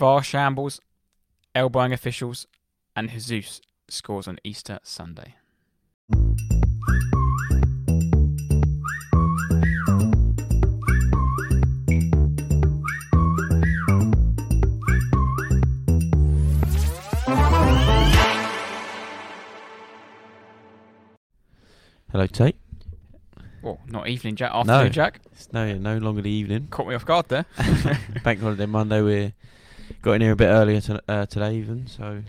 VAR shambles, elbowing officials, and Jesus scores on Easter Sunday. Hello, Tate. Well, not evening, Jack. Afternoon, No. Jack. It's no, no longer the evening. Caught me off guard there. Bank holiday Monday. We got in here a bit earlier to, uh, today, even. So,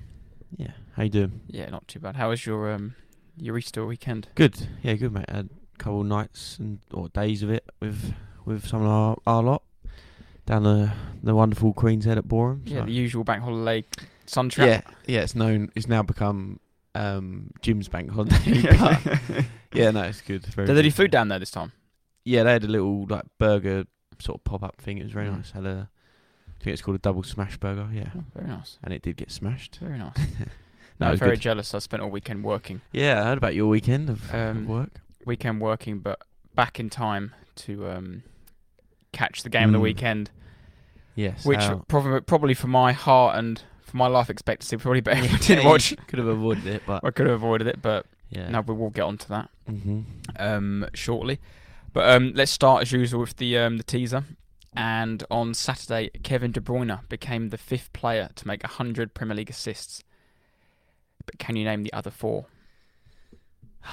yeah. How you doing? yeah, not too bad. How was your um your Easter weekend? Good. Yeah, good, mate. had a couple nights and or days of it with with some of our, our lot down the the wonderful Queen's Head at Boreham. Yeah, the usual bank holiday sun trap. yeah, yeah. It's known. It's now become um, Jim's bank holiday. yeah, no, it's good. Very Did they do food down there this time? Yeah, they had a little like burger sort of pop up thing. It was very Mm. nice. Had a, I think it's called a double smash burger. Yeah, Oh, very nice. and it did get smashed. Very nice. No, I'm was very good. jealous. I spent all weekend working. Yeah, I heard about your weekend of, Um, work. Weekend working, but back in time to um catch the game of the Mm. weekend, Yes, which how- probably probably for my heart and for my life expectancy probably better if I Yeah, didn't watch. Could have avoided it, but I could have avoided it, but yeah. no, we will get onto that. hmm um, shortly. But um, let's start as usual with the um, the teaser. And on Saturday, Kevin De Bruyne became the fifth player to make 100 Premier League assists. But can you name the other four?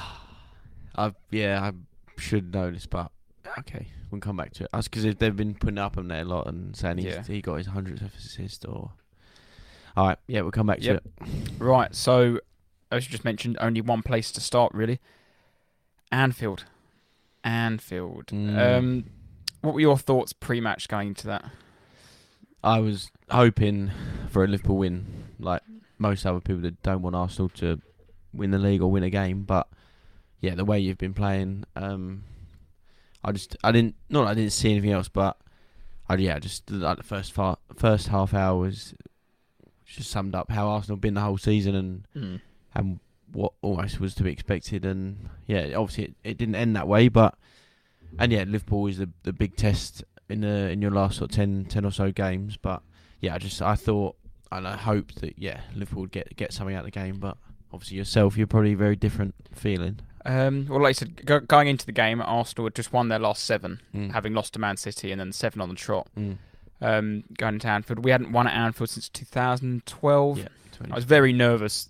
I yeah, I should know this, but okay, we'll come back to it. That's because they've been putting up on there a lot and saying Yeah. he got his hundredth assist or. All right, yeah, we'll come back to Yep. it. Right, so as you just mentioned, only one place to start really. Anfield. Anfield. Mm. Um, what were your thoughts pre-match going into that? I was hoping for a Liverpool win, like most other people that don't want Arsenal to win the league or win a game. But yeah, the way you've been playing, um, I just I didn't not I didn't see anything else, but I yeah just like the first far, first half hour was just summed up how Arsenal have been the whole season and and what almost was to be expected. And yeah, obviously it, it didn't end that way, but and yeah, Liverpool is the the big test in the in your last sort of 10, 10 or so games. But yeah, I just I thought and I hoped that yeah Liverpool would get get something out of the game, but obviously yourself you're probably very different feeling. Um, well, like I said, go- going into the game, Arsenal had just won their last seven, Mm. having lost to Man City and then seven on the trot. Mm. um, going into Anfield. We hadn't won at Anfield since 2012. Yeah, I was very nervous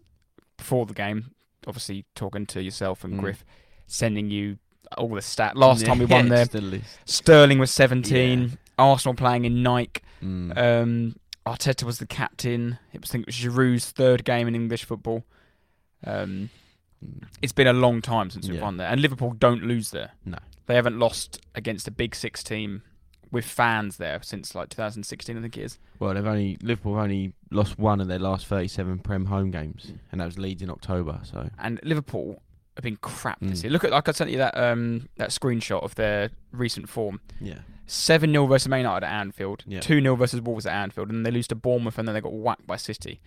before the game. Obviously, talking to yourself and Mm. Griff, sending you all the stat. Last time we Yeah, won there, the. Sterling was 17. Yeah. Arsenal playing in Nike. Mm. Um, Arteta was the captain. It was I think it was Giroud's third game in English football. Um, Mm. it's been a long time since we've Yeah. won there, and Liverpool don't lose there. No. they haven't lost against a Big Six team with fans there since like 2016, I think it is. Well, they've only Liverpool have only lost one of their last 37 Prem home games, and that was Leeds in October. So and Liverpool have been crap this Mm. year. Look at like I sent you that um that screenshot of their recent form. yeah, Seven 0 versus Man United at Anfield, Yeah. two 0 versus Wolves at Anfield, and they lose to Bournemouth, and then they got whacked by City.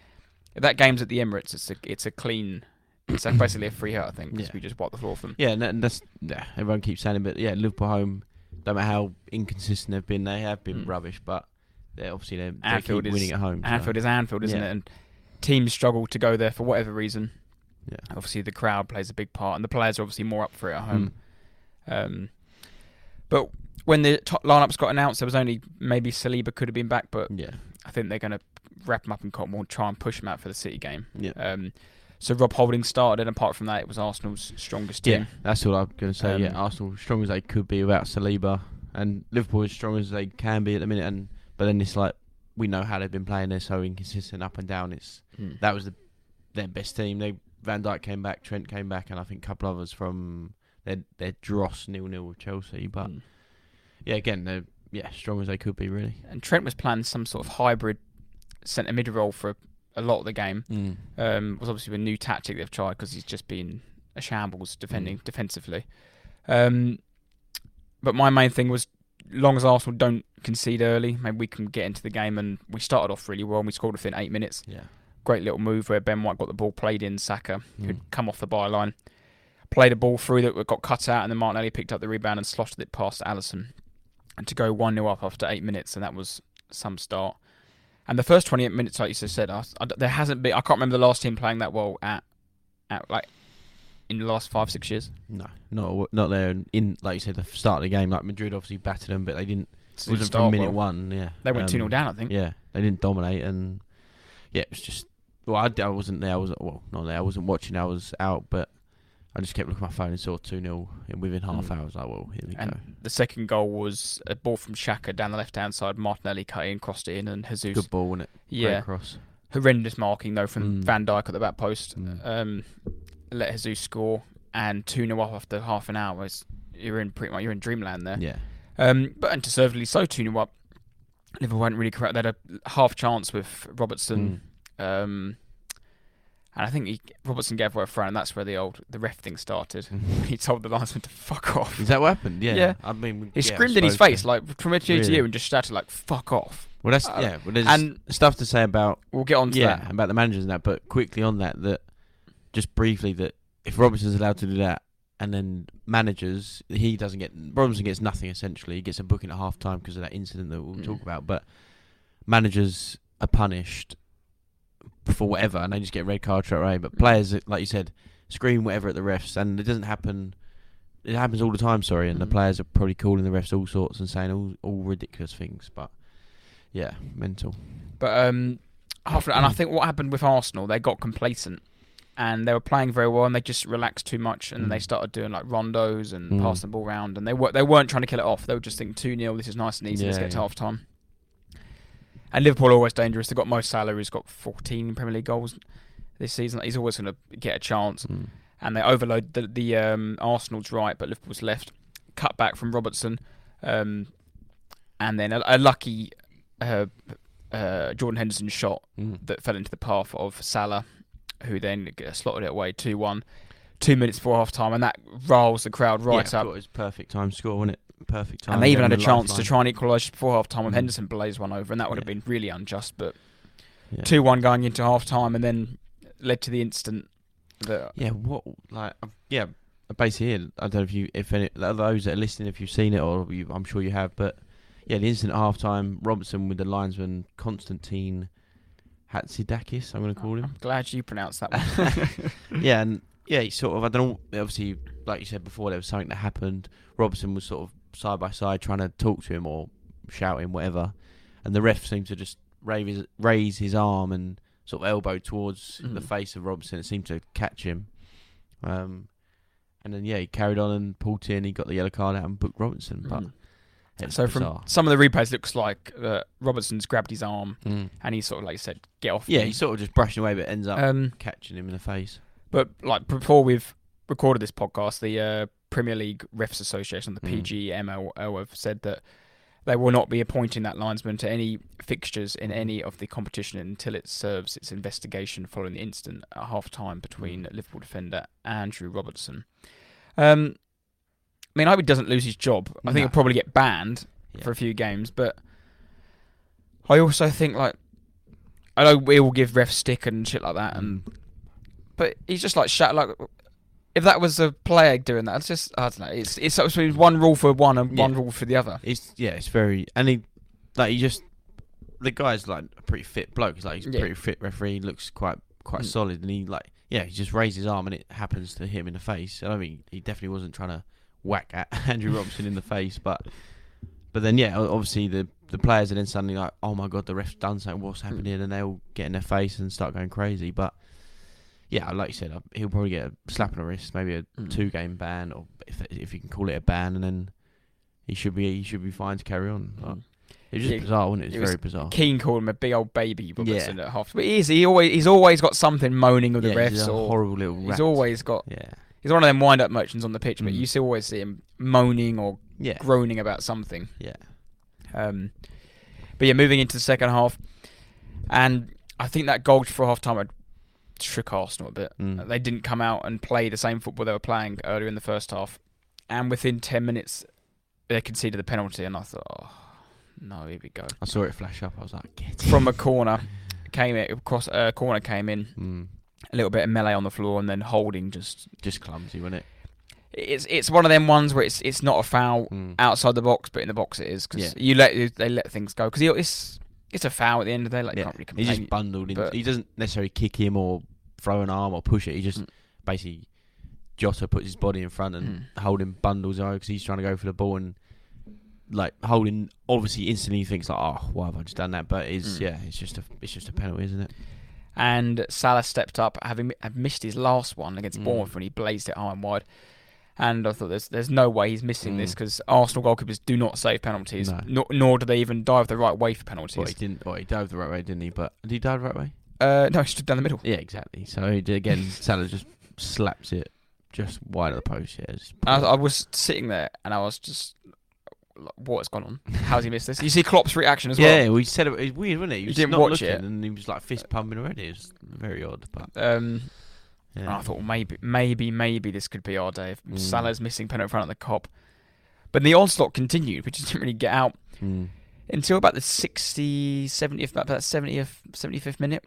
If that game's at the Emirates, it's a it's a clean, it's basically a free hit, I think, because Yeah. we just wiped the floor them. yeah, and, that's yeah. Everyone keeps saying it, but yeah, Liverpool home. Don't matter how inconsistent they've been, they have been Mm. rubbish. But they're obviously they, they Anfield keep is- winning at home. so- Anfield is Anfield, isn't Yeah. it? And teams struggle to go there for whatever reason. Yeah. Obviously, the crowd plays a big part, and the players are obviously more up for it at home. Mm. Um, but when the top lineups got announced, there was only maybe Saliba could have been back, but Yeah, I think they're going to wrap him up in cotton wool and try and push him out for the City game. yeah, Um, so Rob Holding started, and apart from that, it was Arsenal's strongest yeah. team. That's all I'm going to say. yeah, Um, Arsenal strong as they could be without Saliba, and Liverpool as strong as they can be at the minute. And but then it's like we know how they've been playing. They're so inconsistent up and down. It's that was the their best team. They Van Dijk came back, Trent came back, and I think a couple of others from their their dross nil nil with Chelsea. But Mm. yeah, again, they're yeah strong as they could be really. And Trent was playing some sort of hybrid centre mid role for a lot of the game. Mm. Um, was obviously a new tactic they've tried because he's just been a shambles defending Mm. defensively. Um, but my main thing was, long as Arsenal don't concede early, maybe we can get into the game. And we started off really well. and We scored within eight minutes. Yeah. Great little move where Ben White got the ball played in. Saka Mm. could come off the byline, played a ball through that got cut out, and then Martinelli picked up the rebound and slotted it past Alisson, and to go one 0 up after eight minutes, and that was some start. And the first 28 minutes, like you just said, I, I, there hasn't been. I can't remember the last team playing that well at, at like, in the last five six years. No, not not there. In, like you said, the start of the game, like Madrid obviously battered them, but they didn't. It wasn't from minute well. one. Yeah, They went Um, two 0 down, I think. Yeah, they didn't dominate, and yeah, it was just. Well, I, I wasn't there. I was well, not there. I wasn't watching. I was out, but I just kept looking at my phone and saw two 0 and within half Mm. hour. I was like, well, here we go. And the second goal was a ball from Xhaka down the left hand side. Martinelli cut in, crossed it in, and Jesus. Good ball, wasn't it? Great yeah, cross. horrendous marking though from Mm. Van Dijk at the back post. Mm. Um, let Jesus score and two 0 up after half an hour. It's, you're in pretty much you're in dreamland there. Yeah, Um, but and deservedly so, two 0 up. Liverpool weren't really correct. They had a half chance with Robertson. Um, and I think he, Robertson gave away a throw, and that's where the old the ref thing started. he told the linesman to fuck off. Is that what happened? Yeah. Yeah. I mean, He yeah, screamed in his face, like from to Really? ear, and just shouted like "fuck off." Well, that's uh, yeah. Well, there's and- stuff to say about We'll get on to yeah that. about the managers and that, but quickly on that, that just briefly that if Robertson's allowed to do that, and then managers, he doesn't get Robinson gets nothing essentially. He gets a booking at half time because of that incident that we'll Mm. talk about. But managers are punished for whatever, and they just get red card straight away. But Mm. players, like you said, scream whatever at the refs, and it doesn't happen. It happens all the time, sorry, and the Mhm. players are probably calling the refs all sorts and saying all all ridiculous things. But yeah, mental. But um, half and I think what happened with Arsenal, they got complacent, and they were playing very well, and they just relaxed too much, and Mm. they started doing like rondos and Mm. passing the ball around, and they were they weren't trying to kill it off. They were just thinking two 0 This is nice and easy. Let's Yeah, get to yeah. half time. And Liverpool are always dangerous. They've got Mo Salah, who's got 14 Premier League goals this season. He's always going to get a chance. Mm. and they overload the, the um, Arsenal's right, but Liverpool's left. Cut back from Robertson, um, and then a, a lucky uh, uh, Jordan Henderson shot Mm. that fell into the path of Salah, who then slotted it away two one. Two minutes before half time, and that riles the crowd right yeah, up. It was perfect time score, wasn't it? Perfect time. And they even had a chance to try and equalise before half time when Mm. Henderson blazed one over, and that would have Yeah. been really unjust. But Yeah. two one going into half time, and then led to the instant that Yeah, what like uh, yeah, basically here. I don't know if you if any those that are listening if you've seen it or you, I'm sure you have, but yeah, the instant half time, Robertson with the linesman Constantine Hatzidakis, I'm going to call him. I'm glad you pronounced that one. yeah, and yeah, he sort of I don't know. Obviously, like you said before, there was something that happened. Robertson was sort of side by side trying to talk to him or shout him, whatever, and the ref seemed to just raise his, raise his arm and sort of elbow towards the Mm. face of Robertson. It seemed to catch him. Um, and then yeah, he carried on and pulled in. He got the yellow card out and booked Robinson. But Mm. it was So from some of the replays, it looks like uh, Robertson's grabbed his arm Mm. and he sort of like you said, get off. yeah, me. he's sort of just brushing away, but ends up um, catching him in the face. but like before we've recorded this podcast, the uh, Premier League Refs Association, the Mm. PGMOL, have said that they will not be appointing that linesman to any fixtures in any of the competition until it serves its investigation following the incident at half time between Mm. Liverpool defender Andrew Robertson. Um, I mean, I hope he doesn't lose his job. I think he'll probably get banned Yeah. for a few games, but I also think like I know we will give refs stick and shit like that, and Mm. but he's just like shut like if that was a player doing that, it's just I don't know. It's it's supposed to one rule for one and one Yeah. rule for the other. It's yeah, it's very and he like he just the guy's like a pretty fit bloke. He's like he's a Yeah. pretty fit referee. He looks quite quite Mm. solid, and he like yeah, he just raised his arm and it happens to hit him in the face. I mean he definitely wasn't trying to whack at Andrew Robson in the face, but but then yeah, o- obviously the the players are then suddenly like, oh my god, the ref's done something. What's happened Mm. here? And they all get in their face and start going crazy. But yeah, like you said, uh, he'll probably get a slap on the wrist, maybe a Mm. two game ban, or if if you can call it a ban, and then he should be he should be fine to carry on. Like, Mm. it was just Yeah, bizarre, wasn't it? It's it was very bizarre. Keane called him a big old baby Robertson Yeah. at half. But he is. He always he's always got something moaning with the yeah, he's refs a or horrible little. he's always got. yeah, He's one of them wind up merchants on the pitch, but Mm. you still always see him moaning or yeah, groaning about something. yeah. Um, but yeah, moving into the second half, and I think that goal for half time had shook Arsenal a bit. Mm. They didn't come out and play the same football they were playing earlier in the first half, and within ten minutes, they conceded the penalty, and I thought, oh, no, here we go. I saw it flash up. I was like, get it. From a corner, came it across a uh, corner came in, Mm. a little bit of melee on the floor, and then holding just. Just clumsy, wasn't it? It's it's one of them ones where it's it's not a foul Mm. outside the box, but in the box it is because Yeah. you let they let things go because it's it's a foul at the end of the day. Like, yeah. can't really He's just bundled in. He doesn't necessarily kick him or throw an arm or push it. He just Mm. basically Jota puts his body in front and Mm. Holding bundles over because he's trying to go for the ball and like Holding obviously instantly thinks like, oh, why have I just done that? But it's Mm. yeah, it's just a it's just a penalty, isn't it? And Salah stepped up, having missed his last one against Mm. Bournemouth when he blazed it high and wide. And I thought there's there's no way he's missing this Mm. because Arsenal goalkeepers do not save penalties, No. nor, nor do they even dive the right way for penalties Well, he didn't. Well, he dove the right way, didn't he? But did he dive the right way? Uh, no, he stood down the middle. Yeah, exactly. So again, Salah just slaps it just wide of the post. Yeah, I, I was sitting there and I was just, like, what has gone on? How's he missed this? You see Klopp's reaction as well. yeah, we said it, it was weird, wasn't it? He was didn't not watch looking, it? and he was like fist pumping already. It was very odd, but Um, and yeah. I thought well, maybe, maybe, maybe this could be our day. If Mm. Salah's missing penalty in front of the Kop, but the onslaught continued. We just didn't really get out Mm. until about the 60, 70th, about that 70th, 75th minute.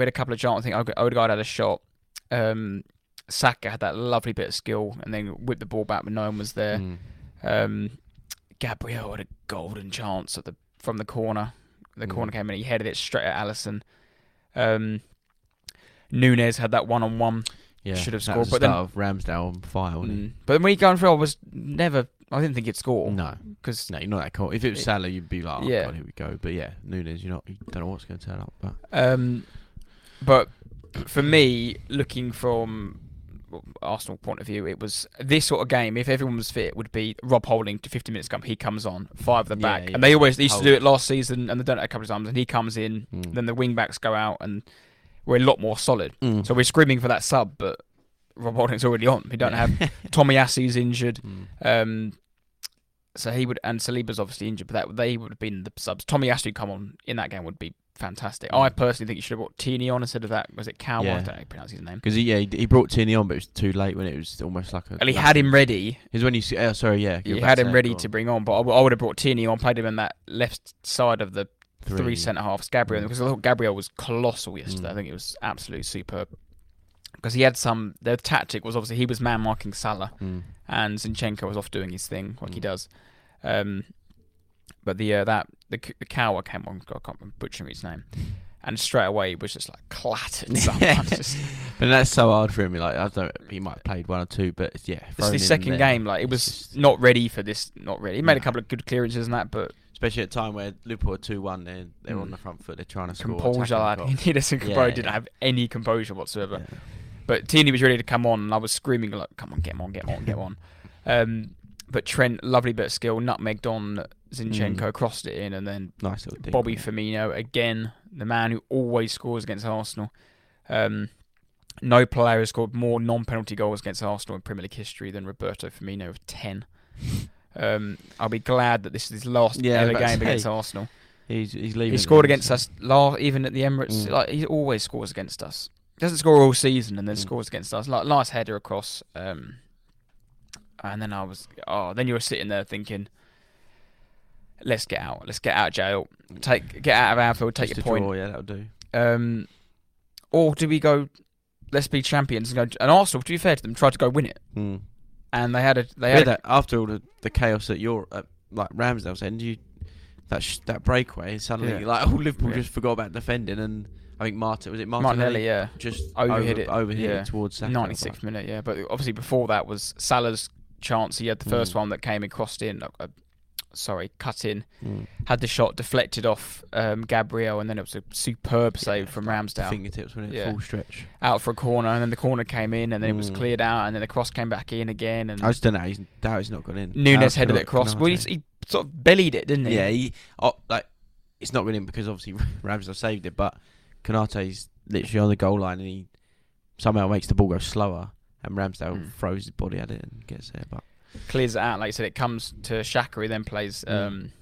We had a couple of chances. I think Ode- Odegaard had a shot. Um, Saka had that lovely bit of skill and then whipped the ball back when no one was there. Mm. Um, Gabriel had a golden chance at the from the corner. The Mm. corner came in, he headed it straight at Alisson. Um, Nunez had that one on one. Yeah, Should have scored, but then- of Ramsdale on fire, wasn't Mm. But then when he going through, I was never. I didn't think he'd score No, because no, you're not that cool. If it was It- Salah, you'd be like, oh, Yeah. God, here we go. But yeah, Nunez, you're not. You don't know what's going to turn up. But Um, but for me, looking from Arsenal point of view, it was this sort of game. If everyone was fit, it would be Rob Holding to 50 minutes come. He comes on five of the back, yeah. and they always they used to do it last season, and they've done it a couple of times. And he comes in, Mm. then the wing backs go out, and we're a lot more solid. Mm. So we're screaming for that sub, but Rob Holding's already on. We don't Yeah. have Tomiyasu's injured. Mm. Um, so he would, and Saliba's obviously injured, but that they would have been the subs. Tomiyasu come on in that game would be fantastic. I personally think you should have brought Tierney on instead of that. Was it Cow? I don't know pronounce his name. Because he, yeah, he, he brought Tierney on, but it was too late when it was almost like a. Well, he had him ready. Because when you see, oh, sorry, yeah, He had him ready to bring on, but I, would have brought Tierney on, played him in that left side of the three, centre halves. Gabriel, Mm. because I thought Gabriel was colossal yesterday. Mm. I think it was absolutely superb. Because he had some. The tactic was obviously he was man marking Salah, Mm. and Zinchenko was off doing his thing like he Mm. does. Um, but the uh, that the the cower came on. I can't remember butchering his name, and straight away he was just like clattered someone. just, But that's so hard for him. Like I don't, he might have played one or two, but yeah, it's the second game. Like it was just- not ready for this. Not ready. He made a couple of good clearances and that, but especially at a time where Liverpool are two one. They're they're on Mm. the front foot. They're trying to score. composure. Lad. He needed some Yeah, composure. Didn't have any composure whatsoever. Yeah. But Tierney was ready to come on, and I was screaming like, "Come on, get him on, get him on, get him on." Um, but Trent, lovely bit of skill, nutmegged on Zinchenko, Mm. crossed it in, and then Nice Bobby Firmino again, the man who always scores against Arsenal. Um, no player has scored more non-penalty goals against Arsenal in Premier League history than Roberto Firmino with ten. Um, I'll be glad that this is his last Yeah, ever game against Arsenal. He's he's leaving. He scored against so- us, la even at the Emirates. Mm. Like he always scores against us. Doesn't score all season and then Mm. scores against us. Like nice header across. Um, and then I was, oh, then you were sitting there thinking, let's get out, let's get out of jail, take, get out of Anfield, take Just your a point. Draw, yeah, that'll do. Um, or do we go? Let's be champions and go. And Arsenal, to be fair to them, tried to go win it, Mm. and they had a they Yeah, had a, that after all the, the chaos that you're at, like Ramsdale's end, you that sh- that breakaway suddenly Yeah. like all Liverpool Yeah. just forgot about defending, and I think Martin was it Martinelli, Martinelli, yeah, just Overhit over, it, overhit yeah. it towards Saka. ninety sixth minute, yeah. But obviously before that was Salah's chance. He had the first Mm. one that came and crossed in. Uh, uh, sorry, cut in. Mm. Had the shot deflected off um, Gabriel, and then it was a superb save Yeah, from Ramsdale Fingertips, wasn't it? Yeah. Full stretch. out for a corner, and then the corner came in, and then it was Mm. cleared out, and then the cross came back in again, and I just don't know. He's, he's not gone in. Nunez headed it across. Well, he, he sort of bellied it, didn't he? Yeah, he oh, like it's not gone in because obviously Ramsdale saved it, but Konaté's literally on the goal line and he somehow makes the ball go slower, and Ramsdale Mm. throws his body at it and gets there. But clears it out. Like I said, it comes to Xhaka, who then plays Mm. um,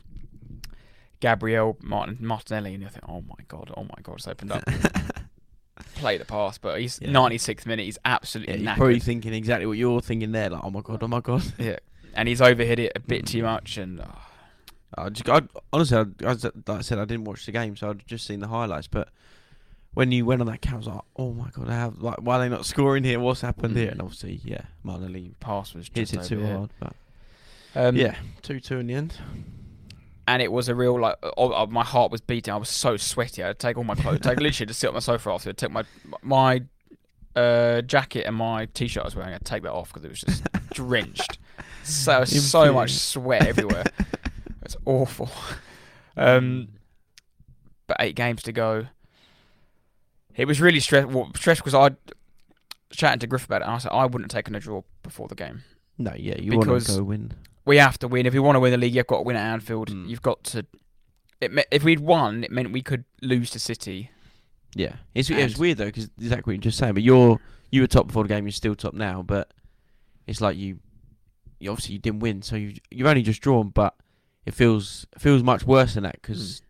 Gabriel Martin, Martinelli, and you think, oh my god, oh my god, it's opened up. Play the pass, but he's Yeah. 96th minute. He's yeah, absolutely he's probably thinking exactly what you're thinking there. Like, oh my god, oh my god. Yeah, and he's overhit it a bit Mm. too much, and oh, I just, I, honestly, I, I, like I said, I didn't watch the game, so I'd just seen the highlights. But when you went on that count, I was like, oh my god, I have like, why are they not scoring here? What's happened here? Mm. And obviously, yeah, Martinelli pass was hits just it too hard. But Um, yeah, two two in the end. and it was a real like oh, oh, my heart was beating. I was so sweaty. I had to take all my clothes, take literally just sit on my sofa after. I'd take my my uh, jacket and my t-shirt I was wearing. I take that off because it was just drenched. So so much sweat everywhere. It's awful. Um, but eight games to go. It was really stressful. Stressful because I chatting to Griff about it. And I said I wouldn't have taken a draw before the game. No, yeah, you want to go win. We have to win if we want to win the league. You've got to win at Anfield. Mm. You've got to. It me- if we'd won, it meant we could lose to City. Yeah, it's it's weird though because exactly what you're just saying. But you're you were top before the game. You're still top now. But it's like you, you obviously you didn't win, so you you've only just drawn. But it feels feels much worse than that because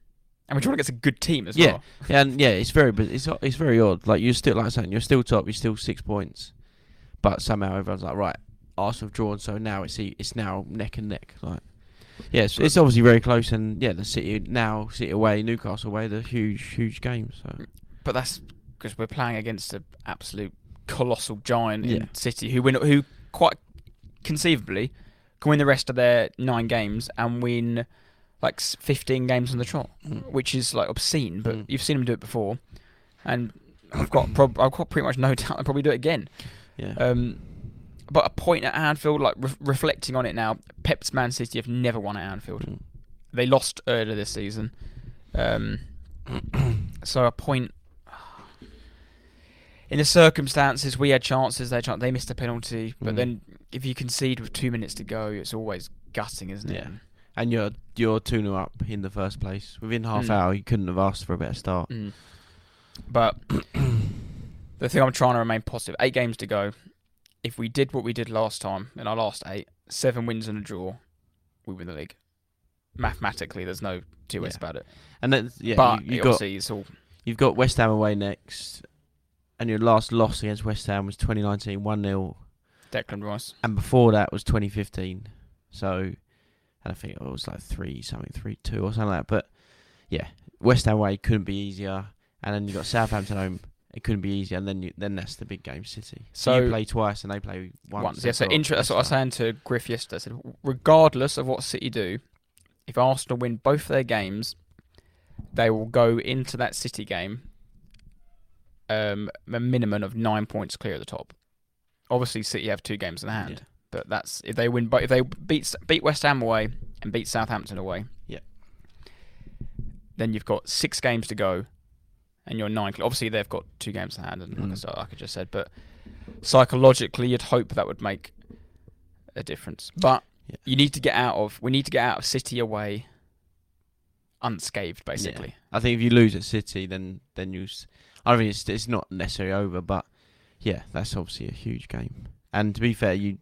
And we're trying to get a good team as Yeah. well. and yeah, it's very but it's it's very odd. Like you're still like I'm saying, you're still top. You're still six points, but somehow everyone's like right, Arsenal have drawn, so now it's it's now neck and neck. Like yeah, it's, it's obviously very close. And yeah, the City now City away, Newcastle away, the huge huge games. So But that's because we're playing against an absolute colossal giant Yeah. in City who win, who quite conceivably can win the rest of their nine games and win like 15 games on the trot, Mm. which is like obscene. But Mm. you've seen him do it before, and I've got prob- I've got pretty much no doubt they'll probably do it again. yeah, Um, but a point at Anfield, like re- reflecting on it now, Pep's Man City have never won at Anfield. Mm. They lost earlier this season. Um, so a point. In the circumstances, we had chances. They had chan- they missed a penalty, but Mm. then if you concede with two minutes to go, it's always gutting, isn't it? Yeah. And you're you're two 0 up in the first place within half Mm. hour. You couldn't have asked for a better start. Mm. But the thing I'm trying to remain positive. Eight games to go. If we did what we did last time in our last eight, seven wins and a draw, we win the league. Mathematically, there's no two ways Yeah. about it. And then yeah, but you, you got it's all you've got West Ham away next, and your last loss against West Ham was 2019, one 0 Declan Rice. and before that was 2015. So, and I think it was like three something, three two or something like that. But yeah, West Ham away couldn't be easier, and then you got Southampton home. It couldn't be easier, and then you, then that's the big game, City. So you play twice, and they play once. Once. Yeah, so inter- that's what I was saying to Griff yesterday. I said, regardless of what City do, if Arsenal win both their games, they will go into that City game um, a minimum of nine points clear at the top. Obviously, City have two games in hand, Yeah. But that's if they win. But if they beat beat West Ham away and beat Southampton away, Yeah. then you've got six games to go, and you're nine. Obviously, they've got two games in hand, and like, I Mm. like I just said, but psychologically, you'd hope that would make a difference. But Yeah. you need to get out of. We need to get out of City away unscathed, basically. I think if you lose at City, then then you. s- I don't it's it's not necessarily over, but yeah, that's obviously a huge game. And to be fair, you,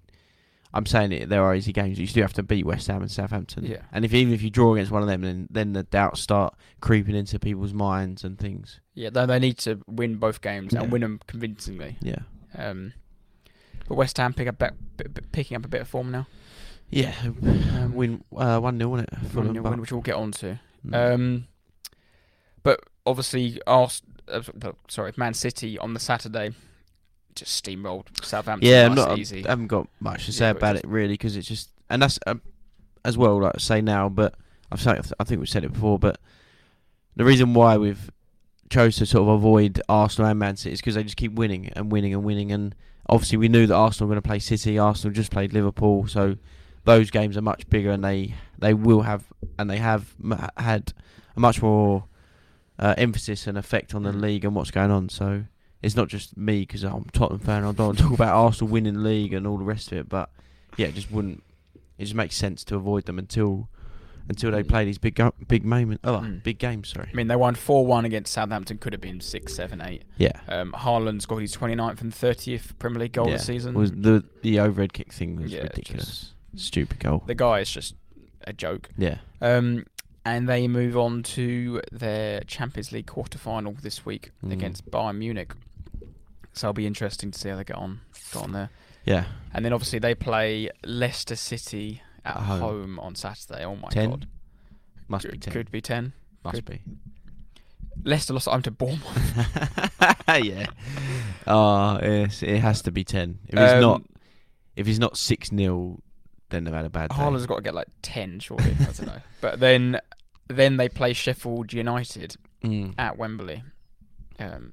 I'm saying it. There are easy games. You still have to beat West Ham and Southampton. Yeah. And if even if you draw against one of them, then then the doubts start creeping into people's minds and things. Yeah, they, they need to win both games Yeah. and win them convincingly. Yeah. Um, but West Ham pick up bit- picking up a bit of form now. Yeah. Um, win uh, one 0 wasn't it? One Fulham, nil win, which we'll get on to. Mm. Um, but obviously, Ars- uh, sorry, Man City on the Saturday just steamrolled Southampton. yeah, I'm not. easy. I haven't got much to say but about just- it really because it's just and that's um, as well like I say now, but I've said I think we've said it before, but the reason why we've chose to sort of avoid Arsenal and Man City is because they just keep winning and winning and winning, and obviously we knew that Arsenal were going to play City. Arsenal just played Liverpool, so those games are much bigger, and they they will have and they have had a much more uh, emphasis and effect on the Mm. league and what's going on. So it's not just me because I'm a Tottenham fan. I don't want to talk about Arsenal winning the league and all the rest of it, but yeah, it just wouldn't. It just makes sense to avoid them until until they Mm. play these big go- big moment. Oh, Mm. big games. Sorry. I mean, they won 4 1 against Southampton, could have been 6 7 8. Yeah. Um, Haaland's got his 29th and 30th Premier League goal yeah. this season. Was the the overhead kick thing was Yeah, ridiculous. Stupid goal. the guy is just a joke. Yeah. Um, and they move on to their Champions League quarter final this week Mm. against Bayern Munich. So it'll be interesting to see how they get on, get on there. Yeah. And then obviously they play Leicester City at At home. home. on Saturday. Oh my 10? god, Must could, be ten. could be ten. Must could- be. Leicester lost at home to Bournemouth. yeah. Oh, yes, it has to be ten. If it's Um, not, if it's not six 0 then they've had a bad day. Haaland's got to get like ten, surely. I don't know. But then, then they play Sheffield United Mm. at Wembley. Um,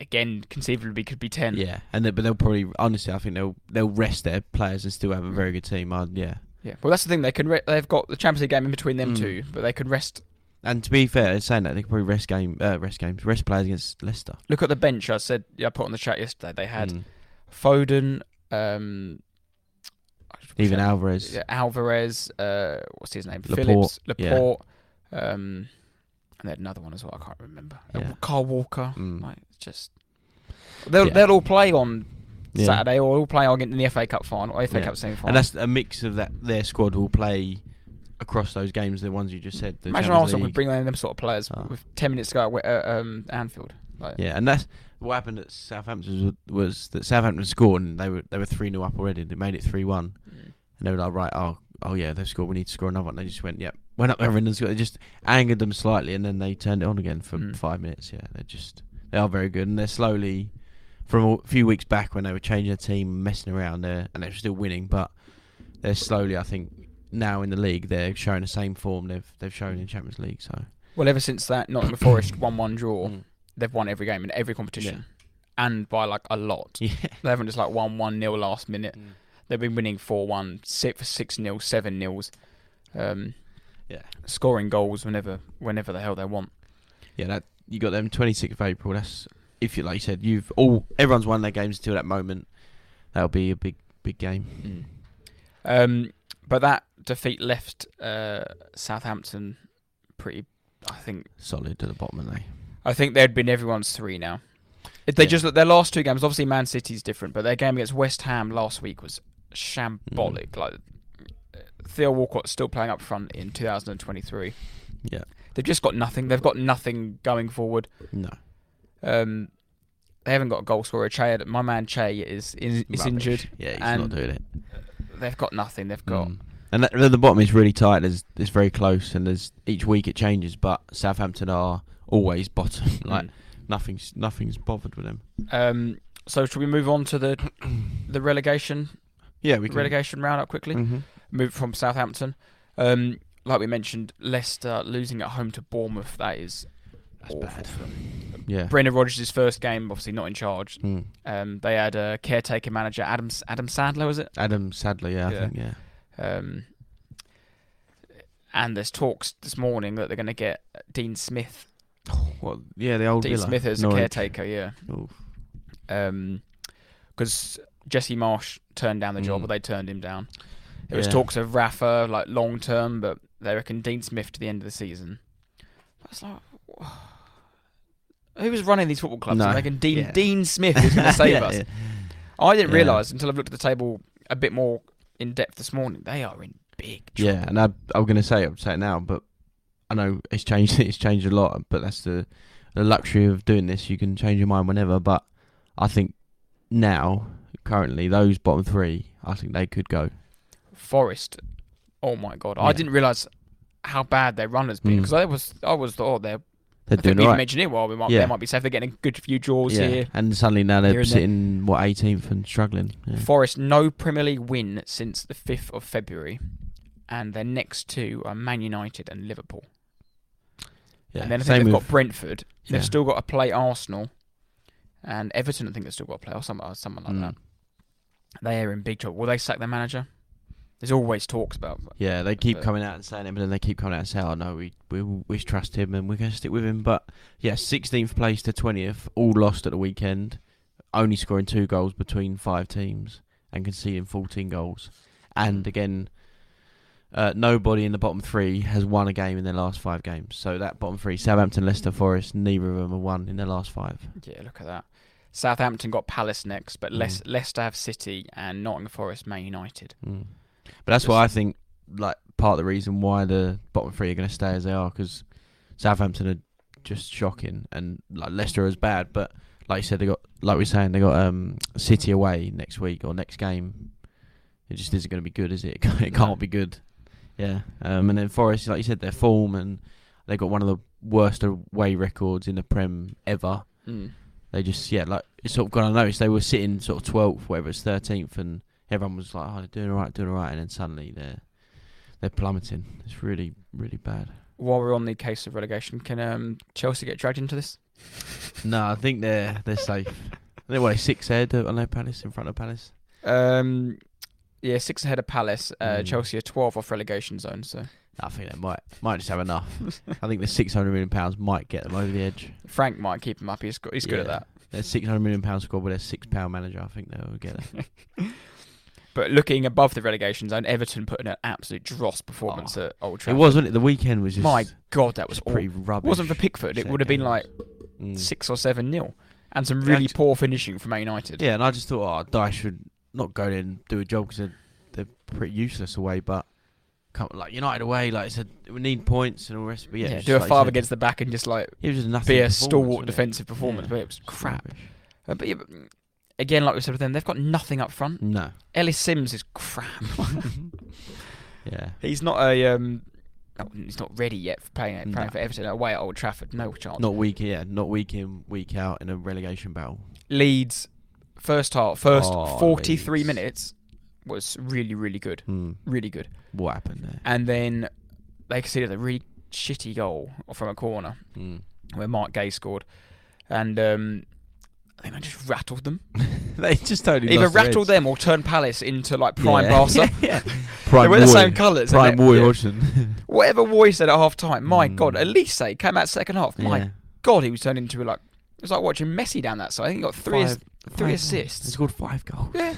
again, conceivably could be ten. Yeah, and they, but they'll probably honestly, I think they'll they'll rest their players and still have a very good team. i yeah, Yeah. Well, that's the thing. They can. Re- they've got the Champions League game in between them Mm. two, but they could rest. and to be fair, saying that they could probably rest game, uh, rest games, rest players against Leicester. Look at the bench. I said. Yeah, I put on the chat yesterday. They had Mm. Foden. Um, even Alvarez. yeah, Alvarez. Uh, what's his name? Laporte, Phillips. yeah. Laporte. Um, and they had another one as well. I can't remember. Uh, Yeah. Kyle Walker. Mm. Like just. They'll Yeah. they'll all play on Yeah. Saturday, or all play on in the FA Cup final, or FA Yeah. Cup semi final. and that's a mix of that. Their squad will play across those games, the ones you just said. The Imagine Champions Arsenal would bring in them sort of players Oh. with ten minutes to go at uh, um, Anfield. Like, Yeah, and that's what happened at Southampton was, was that Southampton scored and they were they were three 0 up already. They made it three one, Mm. and they were like, right, oh, oh yeah, they've scored. We need to score another. one. they just went, yep, went up there and scored. It just angered them slightly, and then they turned it on again for Mm. five minutes. Yeah, they're just they are very good, and they're slowly from a few weeks back when they were changing their team, messing around there, and they're still winning, but they're slowly, I think. Now in the league, they're showing the same form they've they've shown in Champions League. So Well, ever since that Nottingham Forest one-one draw, Mm. They've won every game in every competition, and by like a lot. yeah, They haven't just like won one nil last minute. Mm. They've been winning four one, six six nil, seven nils, um, yeah. scoring goals whenever whenever the hell they want. Yeah, that you got them 26th of April. That's if you like you said, you've all everyone's won their games until that moment. That'll be a big big game. Um, but that defeat left uh, Southampton pretty. I think Solid to the bottom, are they? I think they'd been everyone's three now. If they Yeah. just their last two games, obviously Man City's different, but their game against West Ham last week was shambolic. Mm. Like Theo Walcott's still playing up front in 2023. Yeah. They've just got nothing. They've got nothing going forward. No. Um, they haven't got a goal scorer. Che, my man Che is is, is injured. Yeah, he's not doing it. They've got nothing. They've got Mm. And that, the bottom is really tight. There's it's very close, and there's each week it changes. But Southampton are always bottom. like Mm. nothing's nothing's bothered with them. Um, so should we move on to the the relegation Yeah, we can. relegation roundup quickly? Mhm. Move from Southampton. Um, like we mentioned, Leicester losing at home to Bournemouth. That is That's awful bad. for them. Yeah. Brendan Rodgers' first game, obviously not in charge. Mm. Um, they had a caretaker manager, Adam Adam Sandler, was it? Adam Sadler, yeah, I Yeah. think, yeah. Um, and there's talks this morning that they're going to get Dean Smith. What? Yeah, the old Dean Villa. Smith as a Norwich. caretaker, yeah. Because Jesse Marsch turned down the job, Mm. or they turned him down. There was Yeah. talks of Rafa, like long term, but they reckon Dean Smith to the end of the season. That's like, who was running these football clubs? No. I reckon Dean Yeah. Dean Smith is going to save us. I didn't Yeah. realise until I've looked at the table a bit more in depth this morning. They are in big trouble. Yeah, and I, I'm going to say, I'm saying it now, but I know it's changed. It's changed a lot, but that's the the luxury of doing this. You can change your mind whenever. But I think now, currently, those bottom three, I think they could go. Forest. Oh my god! I didn't realise how bad their run has been Mm. because I was I was oh they're They're I doing all right. mentioned it. Well, we might, Yeah. they might be safe. They're getting a good few draws Yeah, here. and suddenly now they're there. sitting what 18th and struggling. Yeah. Forest no Premier League win since the fifth of February, and their next two are Man United and Liverpool. Yeah, And then I think same they've with got Brentford. They've yeah. still got to play Arsenal, and Everton. I think they've still got to play or something, or something like Mm. that. They are in big trouble. Will they sack their manager? There's always talks about. Yeah, they keep But- coming out and saying it, but then they keep coming out and saying, "Oh no, we we we trust him and we're going to stick with him." But yeah, 16th place to 20th, all lost at the weekend, only scoring two goals between five teams and conceding 14 goals. And again, uh, nobody in the bottom three has won a game in their last five games. So that bottom three, Southampton, Leicester, Forest, neither of them have won in their last five. Yeah, look at that. Southampton got Palace next, but Mm. Leic- Leicester have City and Nottingham Forest, Man United. Mm. But that's why I think, like, part of the reason why the bottom three are going to stay as they are because Southampton are just shocking and like Leicester is bad. But like you said, they got like we are saying they got um City away next week or next game. It just isn't going to be good, is it? It can't be good. Yeah. Um, and then Forest, like you said, their form and they got one of the worst away records in the Prem ever. Mm. They just yeah, like it's sort of gone unnoticed. They were sitting sort of twelfth, whatever it's thirteenth, and everyone was like, "Oh, they're doing all right, doing all right," and then suddenly they're they're plummeting. It's really, really bad. While we're on the case of relegation, can um, Chelsea get dragged into this? No, I think they're they're safe. They're what six ahead on their Palace in front of Palace. Um, yeah, six ahead of Palace. Uh, Mm. Chelsea are twelve off relegation zone. So I think they might might just have enough. I think the six hundred million pounds might get them over the edge. Frank might keep him up. He's good. He's good at Yeah. that. Their six hundred million pound squad with their six pound manager. I think they'll get it. But looking above the relegation zone, Everton put in an absolute dross performance at Old Oh. It was, wasn't it? The weekend was just My God, that was pretty rubbish. Wasn't for Pickford, it would have been like. Mm. six or seven nil, and some really poor finishing from Man United. Yeah, and I just thought, oh, Dyche should not go there and do a job because they're, they're pretty useless away. But come, like United away, like I said, we need points and all the rest. But yeah, Yeah, do a like five said, against the back and just like It was just be a stalwart defensive performance, Yeah, but it was crap. Uh, but yeah, but, again, like we said with them, they've got nothing up front. No. Ellis Simms is crap. Yeah. he's not a um, oh, he's not ready yet for playing, playing No. for Everton away at Old Trafford. No chance. Not week, yeah, not week in, week out in a relegation battle. Leeds first half, first Oh, 43 Leeds. minutes was really, really good. Hmm. Really good. What happened there? And then they conceded a really shitty goal from a corner Hmm. where Marc Guéhi scored. And um, I think I just rattled them. they just totally Either rattled them or turned Palace into like prime yeah. Barca. yeah. they Prime were the same colours. Prime they- Roy. Hodgson. Whatever Roy said at half time, my Mm. God, Olise came out second half. My yeah. God, he was turned into like, it was like watching Messi down that side. I think he got three, Five- three five- assists. He scored five goals. Yeah.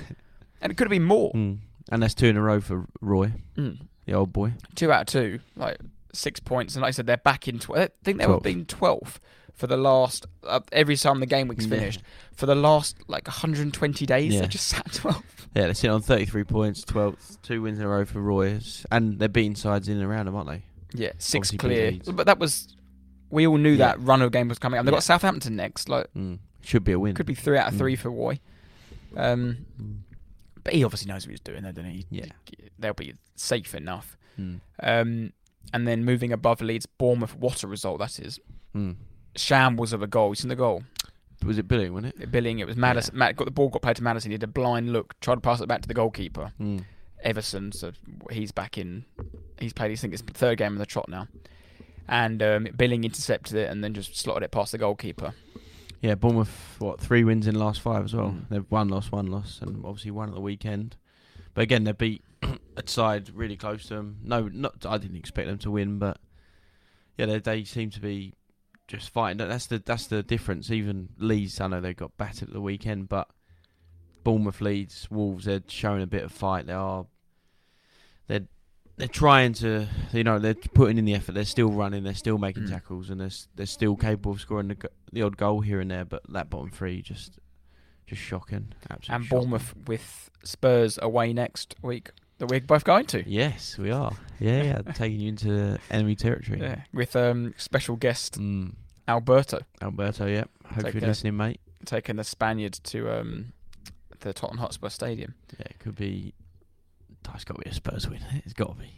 And it could have been more. Mm. And that's two in a row for Roy, Mm. the old boy. Two out of two, like six points. And like I said, they're back in. Tw- I think they were Twelfth. being 12th for the last, uh, every time the game week's Yeah. finished. For the last like 120 days, Yeah. they just sat 12th. Yeah, they're sitting on 33 points, 12th, two wins in a row for Roy's, and they're beating sides in and around them, aren't they? Yeah, six Obviously clear. But that was, we all knew Yeah. that run of game was coming up. They've Yeah. got Southampton next. Like, Mm. Should be a win. could be three out of three Mm. for Roy. Um, Mm. but he obviously knows what he's doing, there, doesn't he? Yeah. They'll be safe enough. Mm. Um, and then moving above Leeds, Bournemouth, what a result that is. Mm. Shambles of a goal. You seen the goal? Was it Billing, wasn't it? Billing, it was Maddison. Matt got the ball, got played to Maddison. He did a blind look, tried to pass it back to the goalkeeper. Mm. Iversen, so he's back in. He's played. I think his third game in the trot now. And um, Billing intercepted it and then just slotted it past the goalkeeper. Yeah, Bournemouth, what, three wins in the last five as well. Mm. They've one loss, one loss, and obviously one at the weekend. But again, they beat a side really close to them. No, not I didn't expect them to win, but yeah, they, they seem to be just fighting. That's the that's the difference. Even Leeds, I know they got battered at the weekend, but Bournemouth, Leeds, Wolves, they're showing a bit of fight. They are they're they're trying to, you know, they're putting in the effort. They're still running. They're still making Mm. tackles, and they're they're still capable of scoring the, the odd goal here and there. But that bottom three just just shocking. Absolutely. and shocking. Bournemouth with Spurs away next week that we're both going to. Yes, we are. Yeah, yeah, taking you into enemy territory. Yeah, with um, special guest Mm. Alberto Alberto, yep. Hope you're listening, mate. taking the Spaniard to um, the Tottenham Hotspur Stadium. Yeah, it could be. Oh, it's got to be a Spurs win. It's got to be.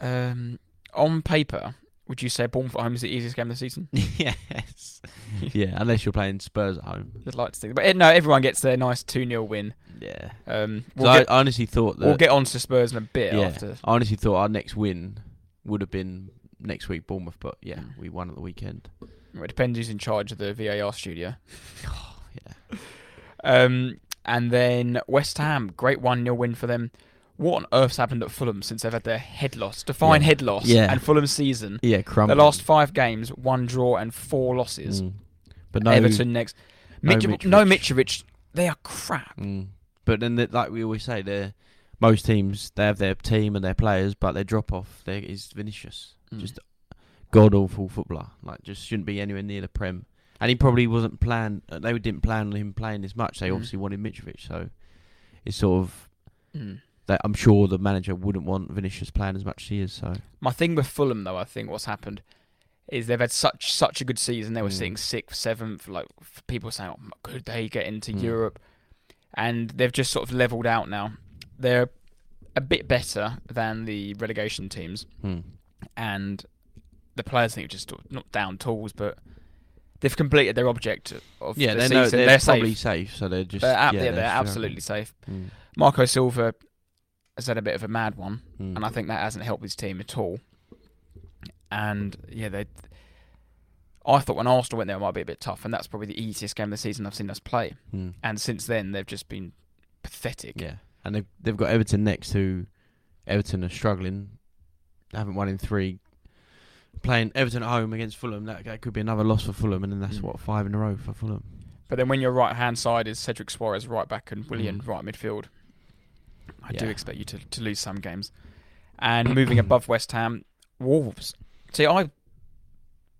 Um, on paper, would you say Bournemouth at home is the easiest game of the season? yes. yeah, unless you're playing Spurs at home. I'd like to think, but eh, no, everyone gets their nice two 0 win. Yeah. Um, we'll, I, get, I honestly thought that. we'll get on to Spurs in a bit yeah, after. I honestly thought our next win would have been next week Bournemouth, but yeah, Mm. we won at the weekend. Well, It depends who's in charge of the VAR studio. Yeah. Um, and then West Ham, great 1 0 win for them. What on earth's happened at Fulham since they've had their head loss, define Yeah. head loss, Yeah. and Fulham season? Yeah, The last five games, one draw and four losses. Mm. But no, Everton next. no Mitrovic, no Mitrovic. They are crap. Mm. But then, they- like we always say, they're most teams they have their team and their players, but their drop off there is Vinicius, Mm. just god awful footballer. Like just shouldn't be anywhere near the prem. And he probably wasn't planned. They didn't plan on him playing as much. They Mm. obviously wanted Mitrovic, so it's sort of. Mm. That I'm sure the manager wouldn't want Vinicius playing as much as he is. So My thing with Fulham, though, I think what's happened is they've had such such a good season. They were Mm. sitting sixth, seventh. Like people saying, oh, could they get into Mm. Europe? And they've just sort of leveled out now. They're a bit better than the relegation teams, hmm. and the players think just not down tools, but they've completed their object of Yeah, the they're, season. no, they're, they're probably safe. safe. So they're just They're, yeah, yeah, they're, just absolutely safe. Mm, Marco Silva has had a bit of a mad one, mm. and I think that hasn't helped his team at all. And yeah, they. I thought when Arsenal went there, it might be a bit tough, and that's probably the easiest game of the season I've seen us play. Mm. And since then, they've just been pathetic. Yeah, and they've they've got Everton next, who Everton are struggling. They haven't won in three. Playing Everton at home against Fulham, that, that could be another loss for Fulham, and then that's Mm. what five in a row for Fulham. But then when your right hand side is Cedric Soares right back and Willian Mm. right midfield, I do expect you to, to lose some games. And moving above West Ham, Wolves. See, I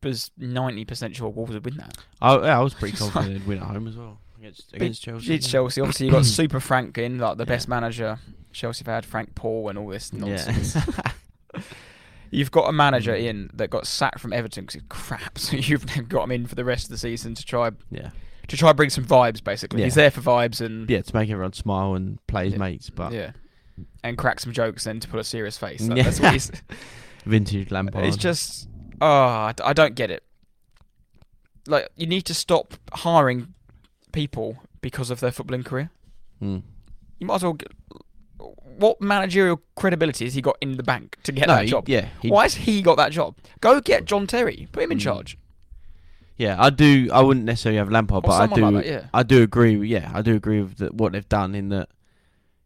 was ninety percent sure Wolves would win that. I, yeah, I was pretty confident they'd win at home as well against against Chelsea. It's Chelsea. Obviously, you got Super Frank in, like the Yeah. best manager Chelsea have had, Frank Paul, and all this Yeah. nonsense. You've got a manager Mm. in that got sacked from Everton because he's crap. So you've got him in for the rest of the season to try yeah, to try and bring some vibes. Basically, he's there for vibes and yeah, to make everyone smile and play his Yeah. mates, but yeah, and crack some jokes and to put a serious face. That- Yeah. That's what he's. vintage Lampard. It's just, oh, I don't get it. Like you need to stop hiring people because of their footballing career. Mm. You might as well. Get, what managerial credibility has he got in the bank to get no, that he- job? yeah, he- Why has he got that job? Go get John Terry. Put him in Mm. charge. Yeah. I do. I wouldn't necessarily have Lampard, but I do. like that, yeah. I do agree. With, yeah, I do agree with the, what they've done in that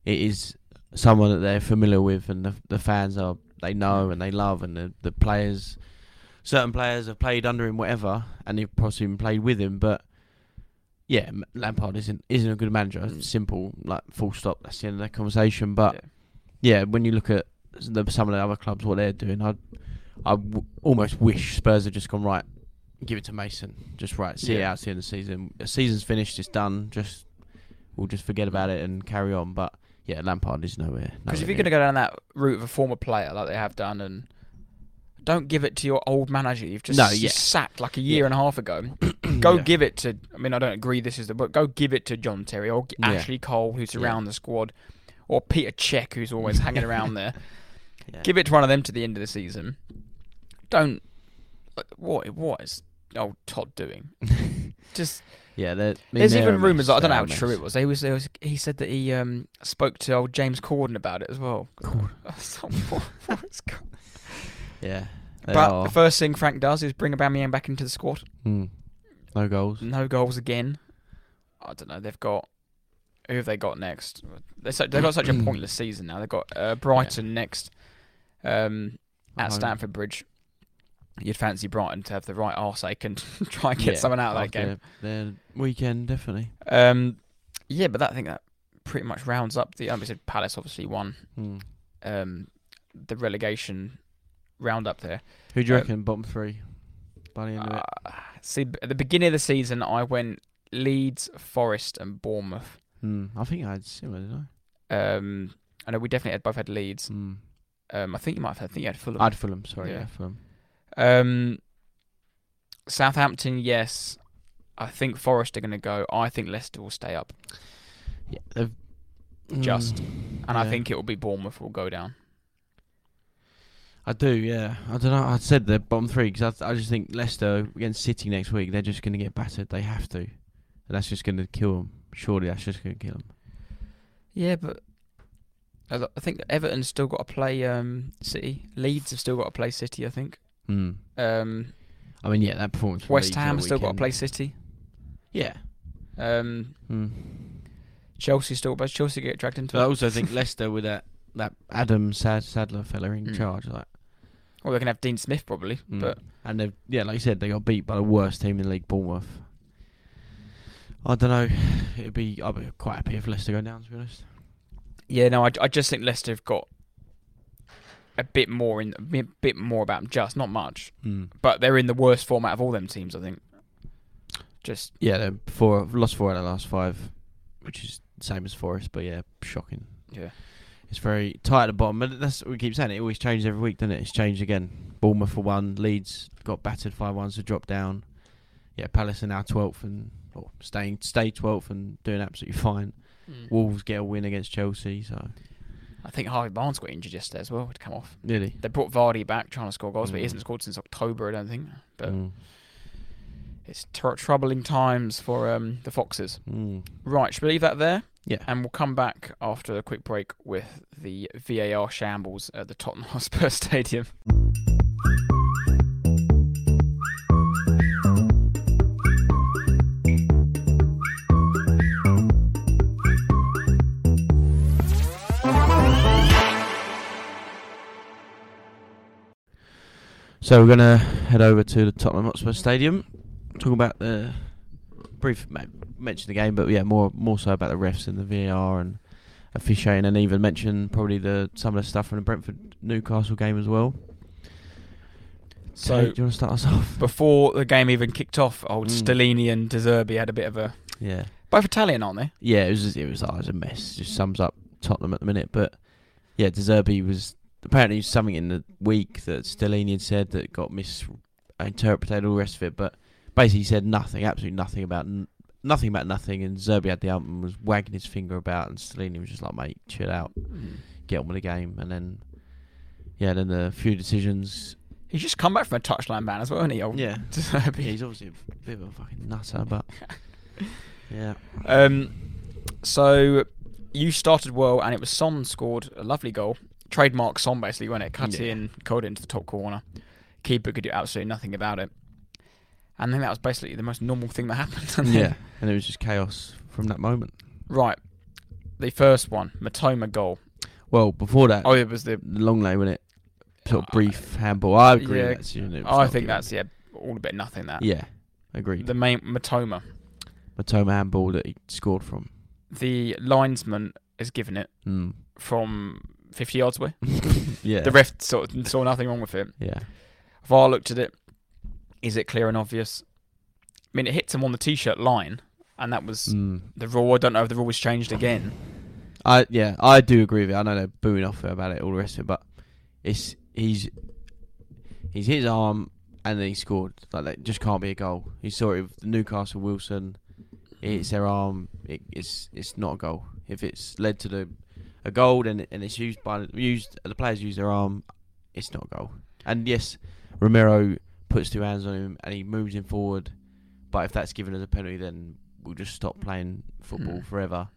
it is someone that they're familiar with, and the the fans are they know and they love, and the the players, certain players have played under him, whatever, and they've possibly even played with him, but. Yeah, Lampard isn't isn't a good manager. Mm. Simple, like full stop. That's the end of that conversation. But Yeah. yeah, when you look at the, some of the other clubs, what they're doing, I I w- almost wish Spurs had just gone right. Give it to Mason. Just right. See it Yeah. out to the end of the season. The season's finished. It's done. Just we'll just forget about it and carry on. But yeah, Lampard is nowhere. Because if you're going to go down that route of a former player like they have done, and don't give it to your old manager you've just No, yeah. sacked like a year Yeah. and a half ago. Go Yeah. give it to. I mean, I don't agree this is the, but go give it to John Terry or. Ashley Cole, who's around the squad, or Peter Cech, who's always hanging around there. Give it to one of them to the end of the season. Don't. like, What what is old Todd doing? Just Yeah, mean, there's even rumours. mess. I don't know how true it was. They was, there was. He said that he um spoke to old James Corden about it as well. Corden. So what- what's go- Yeah, they but are. the first thing Frank does is bring Aubameyang back into the squad. Mm. No goals. No goals again. I don't know. They've got who have they got next? They're so, they've got such a pointless season now. They've got uh, Brighton next um, at. Stamford Bridge. You'd fancy Brighton to have the right arseache and try and get Yeah, someone out of that game. Their weekend definitely. Um, yeah, but that, I think that pretty much rounds up the. I said Palace obviously won Mm. um, the relegation roundup there. Who do you Um, reckon bottom three by the end of it? Uh, see, at the beginning of the season, I went Leeds, Forest, and Bournemouth. Hmm, I think I had similar, didn't Um, I know we definitely had both had Leeds. I? Mm. Um, I think you might have. Had, I think you had Fulham. I had Fulham. Sorry, Yeah. yeah, Fulham. Um, Southampton, yes. I think Forest are going to go. I think Leicester will stay up, Yeah, they've Just. Mm, and I think it will be Bournemouth will go down. I do. Yeah, I don't know. I said the bottom three because I, I just think Leicester against City next week they're just going to get battered. They have to, and that's just going to kill them. Surely that's just going to kill them. Yeah, but I think Everton's still got to play um, City. Leeds have still got to play City. I think. Mm. Um, I mean, yeah, that performance. West Ham still got to play City. Yeah. Um, Mm. Chelsea still, but Chelsea get dragged into But I also think Leicester with that that Adam Sad Sadler fella in Mm. charge, like, Well, they're gonna have Dean Smith probably, mm. but and they yeah, like you said, they got beat by the worst team in the league, Bournemouth. I don't know. It'd be I'd be quite happy if Leicester go down. To be honest. yeah, no, I, I just think Leicester have got a bit more in, a bit- more about them, just not much, Mm. but they're in the worst format of all them teams. I think. Just Yeah, they're four lost four out of the last five, which is the same as Forest, but yeah, shocking. yeah, It's very tight at the bottom, but that's what we keep saying. It always changes every week, doesn't it? It's changed again. Bournemouth for one, Leeds got battered five one, so dropped down. Yeah, Palace are now twelfth and or staying stay twelfth and doing absolutely fine. Wolves get a win against Chelsea, so I think Harvey Barnes got injured yesterday as well. To come off, really. they brought Vardy back trying to score goals, but he Mm. hasn't scored since October. I don't think. But Mm. It's tr- troubling times for um, the Foxes. Mm. Right, should we leave that there? Yeah. And we'll come back after a quick break with the VAR shambles at the Tottenham Hotspur Stadium. So we're gonna head over to the Tottenham Hotspur Stadium, talk about the brief mention the game, but yeah, more more so about the refs and the VAR and officiating, and even mention probably the some of the stuff from the Brentford Newcastle game as well. So- do you want to start us off? Before the game even kicked off, old Mm. Stellini and De Zerbi had a bit of a. Yeah, Both Italian, aren't they? yeah, it was it was, oh, it was a mess. Just sums up Tottenham at the minute, but yeah, De Zerbi was apparently something in the week that Stellini had said that got misinterpreted, all the rest of it. But basically, he said nothing, absolutely nothing about n- nothing about nothing. And Zerbi had the album and was wagging his finger about, and Stellini was just like, "Mate, chill out, get on with the game." And then, yeah, then the few decisions. He's just come back from a touchline ban as well, hasn't he? Old Yeah, yeah he's obviously a bit of a fucking nutter, but yeah, Um, so you started well, and it was Son scored a lovely goal, trademark Son basically when it cut Yeah. in, curled it into the top corner. Keeper could do absolutely nothing about it, and then that was basically the most normal thing that happened. And yeah, and it was just chaos from that moment. right. The first one, Mitoma goal. Well, before that, Oh, it was the. long lay, wasn't it? Sort of Uh, brief handball. I agree yeah, with that decision. It I think that's yeah, all a bit nothing. That Yeah, agreed. the main Mitoma, Mitoma handball that he scored from. the linesman is given it Mm. from 50 yards away. yeah. The ref sort of saw nothing wrong with it. yeah. VAR looked at it. Is it clear and obvious? I mean, it hits him on the t-shirt line, and that was Mm. the rule. I don't know if the rule was changed again. I yeah, I do agree with it. I know they're booing off about it, all the rest of it, but it's he's he's his arm and then he scored. Like that just can't be a goal. You saw it with Newcastle Wilson. It's their arm. It, it's it's not a goal. If it's led to the a goal and and it's used by used the players use their arm, it's not a goal. And yes, Romero puts two hands on him and he moves him forward. But if that's given as a penalty, then we'll just stop playing football Hmm. forever.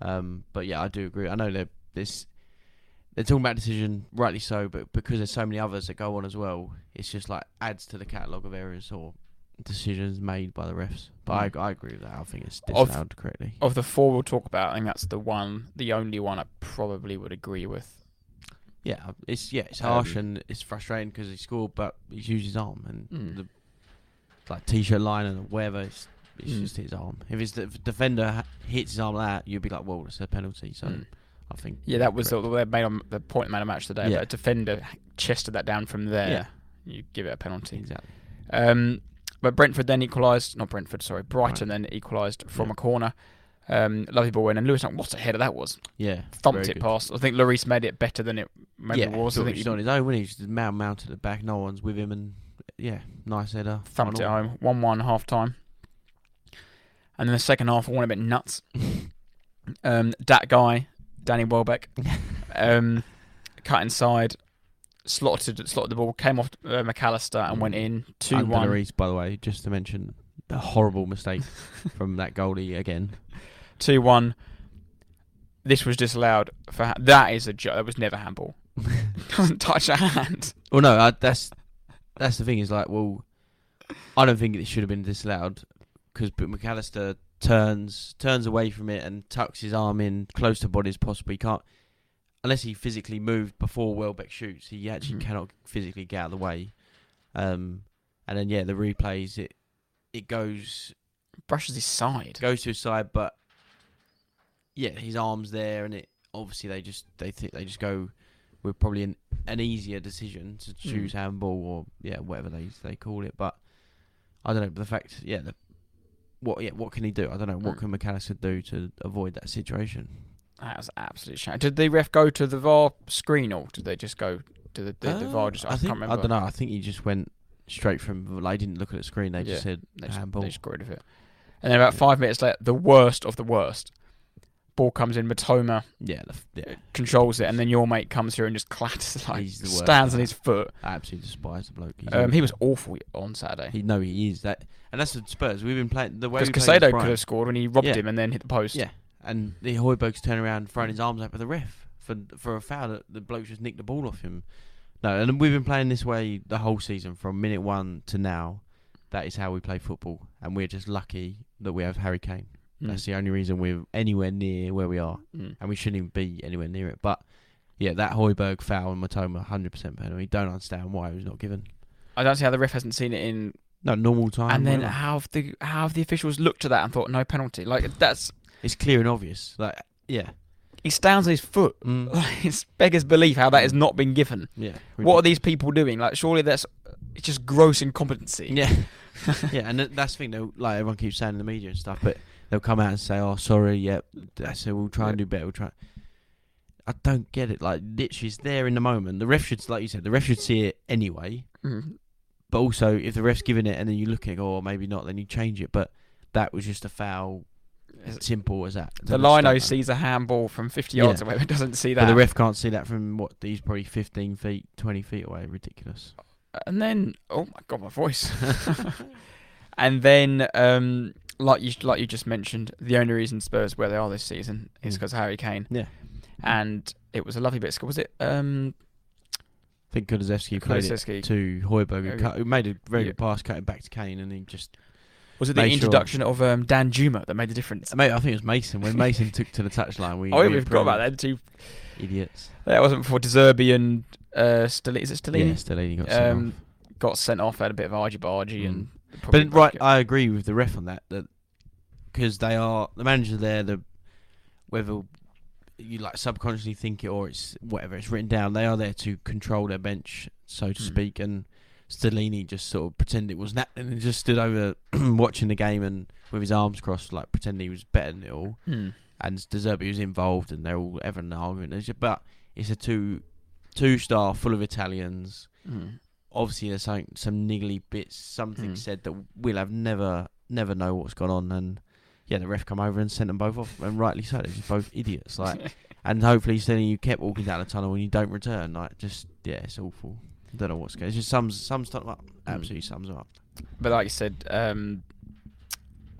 Um, but yeah, I do agree. I know they're this they're talking about decision, rightly so, but because there's so many others that go on as well, it's just like adds to the catalogue of errors or decisions made by the refs. But Mm. I, I agree with that. I think it's Of- correctly. Of the four we'll talk about, I think that's the one, the only one I probably would agree with. Yeah, it's yeah, it's harsh Um, and it's frustrating because he scored, but he's used his arm and Mm. the like t-shirt line and whatever. It's, it's Mm. just his arm. If it's the defender hits his arm like that, you'd be like, well, it's a penalty. So Mm. I think Yeah, that was correct. the, they made on the point man of match today. Yeah. But a defender chested that down from there. Yeah. You give it a penalty. exactly. Um, but Brentford then equalised. Not Brentford, sorry. Brighton Right. then equalised from Yeah. a corner. Um, lovely ball in, and Lewis, what a header that was! Yeah, Thumped it good. past. I think Lloris made it better than it maybe yeah, was. I think he's on his own when he's just man mounted at the back. No one's with him, and yeah, nice header. thumped it home. One-one half time. And then the second half, I went a bit nuts. um, that guy, Danny Welbeck, um, cut inside, slotted slotted the ball, came off uh, Mac Allister and went in two And one. Lloris, by the way, just to mention a horrible mistake from that goalie again. Two one. This was disallowed for ha- that is a joke. That was never handball. Doesn't touch a hand. Well, no, I, that's that's the thing. Is like, well, I don't think it should have been disallowed because Mac Allister turns turns away from it and tucks his arm in close to body as possible. He can't unless he physically moved before Welbeck shoots. He actually Mhm. cannot physically get out of the way. Um, and then yeah, the replays it it goes Brushes his side. goes to his side, but yeah, his arms there, and it obviously they just they think they just go with probably an an easier decision to choose handball or yeah whatever they they call it. But I don't know. But the fact, yeah, the, what yeah what can he do? I don't know. What Mm. can Mac Allister do to avoid that situation? That was absolute shame. Did the ref go to the VAR screen or did they just go to the, the, the VAR? Uh, Just, I, I think can't remember. I don't know. I think he just went straight from. Like, he didn't look at the screen. They Yeah, just said They just, handball. they just got rid of it. And then about Yeah. five minutes later, the worst of the worst. ball comes in, Mitoma Yeah, the, yeah. controls it, and then your mate comes here and just clatters like He's the worst stands on his foot. I absolutely despise the bloke. Um, he was awful. on Saturday He no, he is that, and that's the Spurs. We've been playing the way because Caicedo could have scored when he robbed Yeah. him and then hit the post. Yeah, and the Højbjerg's turning around, throwing his arms up at the ref for for a foul that the bloke just nicked the ball off him. No, and we've been playing this way the whole season from minute one to now. That is how we play football, and we're just lucky that we have Harry Kane. Mm. That's the only reason we're anywhere near where we are, Mm. and we shouldn't even be anywhere near it. But yeah, that Højbjerg foul and Mitoma, hundred percent penalty. Don't understand why it was not given. I don't see how the ref hasn't seen it in. No normal time. and then how have the how have the officials looked at that and thought no penalty? Like that's it's clear and obvious. Like yeah, he stands on his foot. mm. Like, it's beggars belief how that has not been given. yeah. What are these people doing? Like surely that's it's just gross incompetency. Yeah, yeah, and that's the thing. Though, like everyone keeps saying in the media and stuff, but they'll come out and say, "Oh, sorry, yep, so. We'll try and do better. We'll try." I don't get it. Like literally, it's there in the moment. The ref should, like you said, the ref should see it anyway. Mm. But also, if the ref's giving it and then you look at it, oh, maybe not, then you change it. But that was just a foul. It's- Simple as that. The lino sees a handball from 50 Yeah. yards away, but doesn't see that. But the ref can't see that from what he's probably 15 feet, 20 feet away. Ridiculous. and then, oh my god, my voice. and then, um, like you like you just mentioned, the only reason Spurs where they are this season is Mm. because Harry Kane. Yeah. And it was a lovely bit. of skill. Was it? Um, I think Kulusevski played it Kulusevski. to Højbjerg, who, Okay. cut, who made a very Yeah. good pass, cut it back to Kane, and he just Was it the sure- introduction of um, Danjuma that made the difference? Mate, I think it was Mason. When Mason took to the touchline, we. oh, we forgot about that too. Idiots. That wasn't before De Zerbi and uh, Stellini. Is it Yeah, Stellini? Stellini got sent um, off. got sent off. Had a bit of argy bargy Mm. and. probably But right, it. I agree with the ref on that. That because they are the manager there. The whether you like subconsciously think it or it's whatever it's written down, they are there to control their bench, so to Mm. speak. And Stellini just sort of pretended it was that, and just stood over watching the game and with his arms crossed, like pretending he was better than it all. Hmm. and De Zerbi was involved, and they're all arguing. It's just- But it's a two two star full of Italians. Hmm. Obviously, there's some some niggly bits, something Mm. said that we'll have never never know what's gone on. And yeah, the ref come over and sent them both off, and rightly so. They're just both idiots. Like, and hopefully, he's telling you kept walking down the tunnel and you don't return. Like, just yeah, it's awful. Don't know what's going. It just sums sums up. Absolutely sums up. But like you said, um,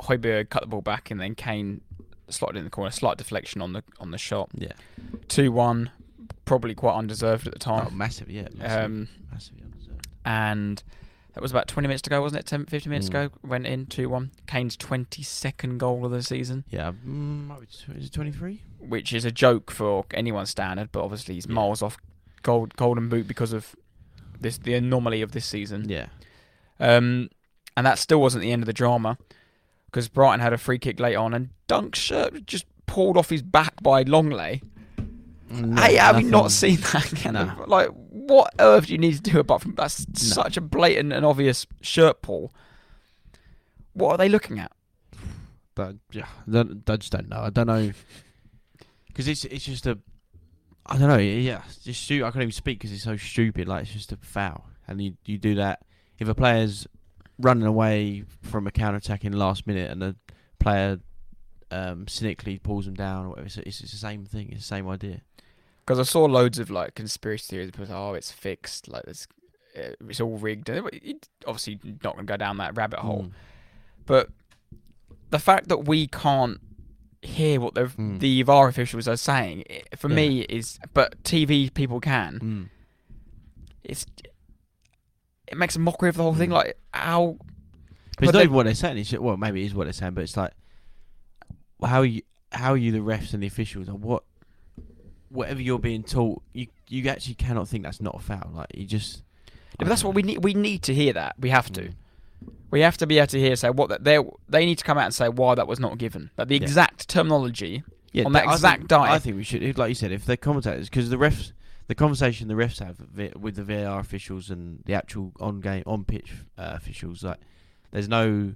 Højbjerg cut the ball back, and then Kane slotted in the corner. Slight deflection on the on the shot. Yeah. Two one, probably quite undeserved at the Oh, time. massive. Yeah. Massive, um, massively undeserved. and that was about 20 minutes to go, wasn't it? 10, 15 minutes Mm. ago. Went in 2 1. Kane's 22nd goal of the season, Yeah. Mm, might be tw- is it twenty three? which is a joke for anyone's standard, but obviously he's Yeah. miles off gold golden boot because of this the anomaly of this season. Yeah. Um, and that still wasn't the end of the drama because Brighton had a free kick late on and Dunk's shirt just pulled off his back by Lenglet. No, hey, have you not seen that? No. Like, what earth do you need to do apart from that's such a blatant and obvious shirt pull? What are they looking at? But yeah, I just don't know. I don't know because it's it's just a I don't know. Yeah, just stu- I can't even speak because it's so stupid. Like it's just a foul, and you you do that if a player's running away from a counter attack in the last minute, and the player um, cynically pulls them down or whatever. It's, it's, it's the same thing. It's the same idea. Because I saw loads of like conspiracy theories. Say, "Oh, it's fixed. Like it's uh, it's all rigged." It- Obviously, not going to go down that rabbit hole. Mm. But the fact that we can't hear what the Mm. the VAR officials are saying i- for Yeah. me is, but TV people can. Mm. It's it makes a mockery of the whole thing. Mm. Like how But it's not they- even what they're saying. It's just, well, maybe it is what they're saying, but it's like how you how are you the refs and the officials or what whatever you're being taught, you you actually cannot think that's not a foul. Like you just. but that's what we need. We need to hear that. We have to. We have to be able to hear say what that they they need to come out and say why that was not given. Like the Yeah. exact terminology. Yeah, on that- that exact think, dive. I think we should, like you said, if the commentators, because the refs, the conversation the refs have with the VAR officials and the actual on game on pitch uh, officials, like there's no,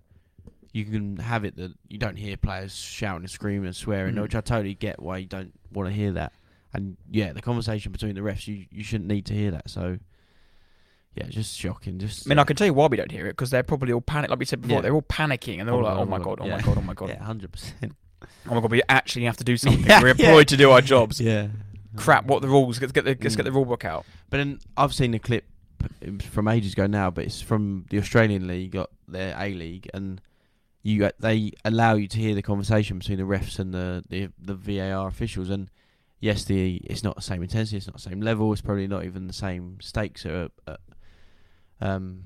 you can have it that you don't hear players shouting and screaming and swearing, Mm. which I totally get why you don't want to hear that. And yeah, the conversation between the refs, you you shouldn't need to hear that. So yeah, just shocking. Just I mean, I can tell you why we don't hear it because they're probably all panic. Like we said before, Yeah. they're all panicking and they're all like, "Oh my god, oh my god, oh my god." yeah, hundred percent. Oh my god, we actually have to do something. We're employed to do our jobs. Yeah. Crap, what the rules? Let's get the, let's get Mm. the rule book out. But then I've seen a clip from ages ago now, but it's from the Australian League, got their A League, and you uh, they allow you to hear the conversation between the refs and the the, the VAR officials. And yes, the it's not the same intensity, it's not the same level, it's probably not even the same stakes. Are, uh, um,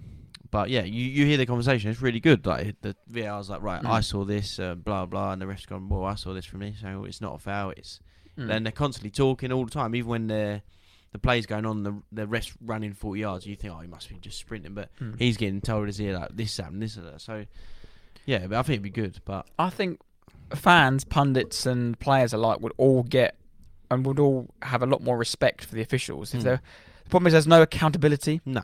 but yeah, you, you hear the conversation. It's really good. Like the VAR's like, right, Mm. I saw this, uh, blah blah, and the ref's gone, well, I saw this from this, so it's not a foul. It's Mm. then they're constantly talking all the time, even when they're the play's going on, the the rest running forty yards. You think, oh, he must be just sprinting, but Mm. he's getting told his ear like this happened, this and that. So yeah, but I think it'd be good. But I think fans, pundits, and players alike would all get and would all have a lot more respect for the officials. If they're the problem is there's no accountability. no,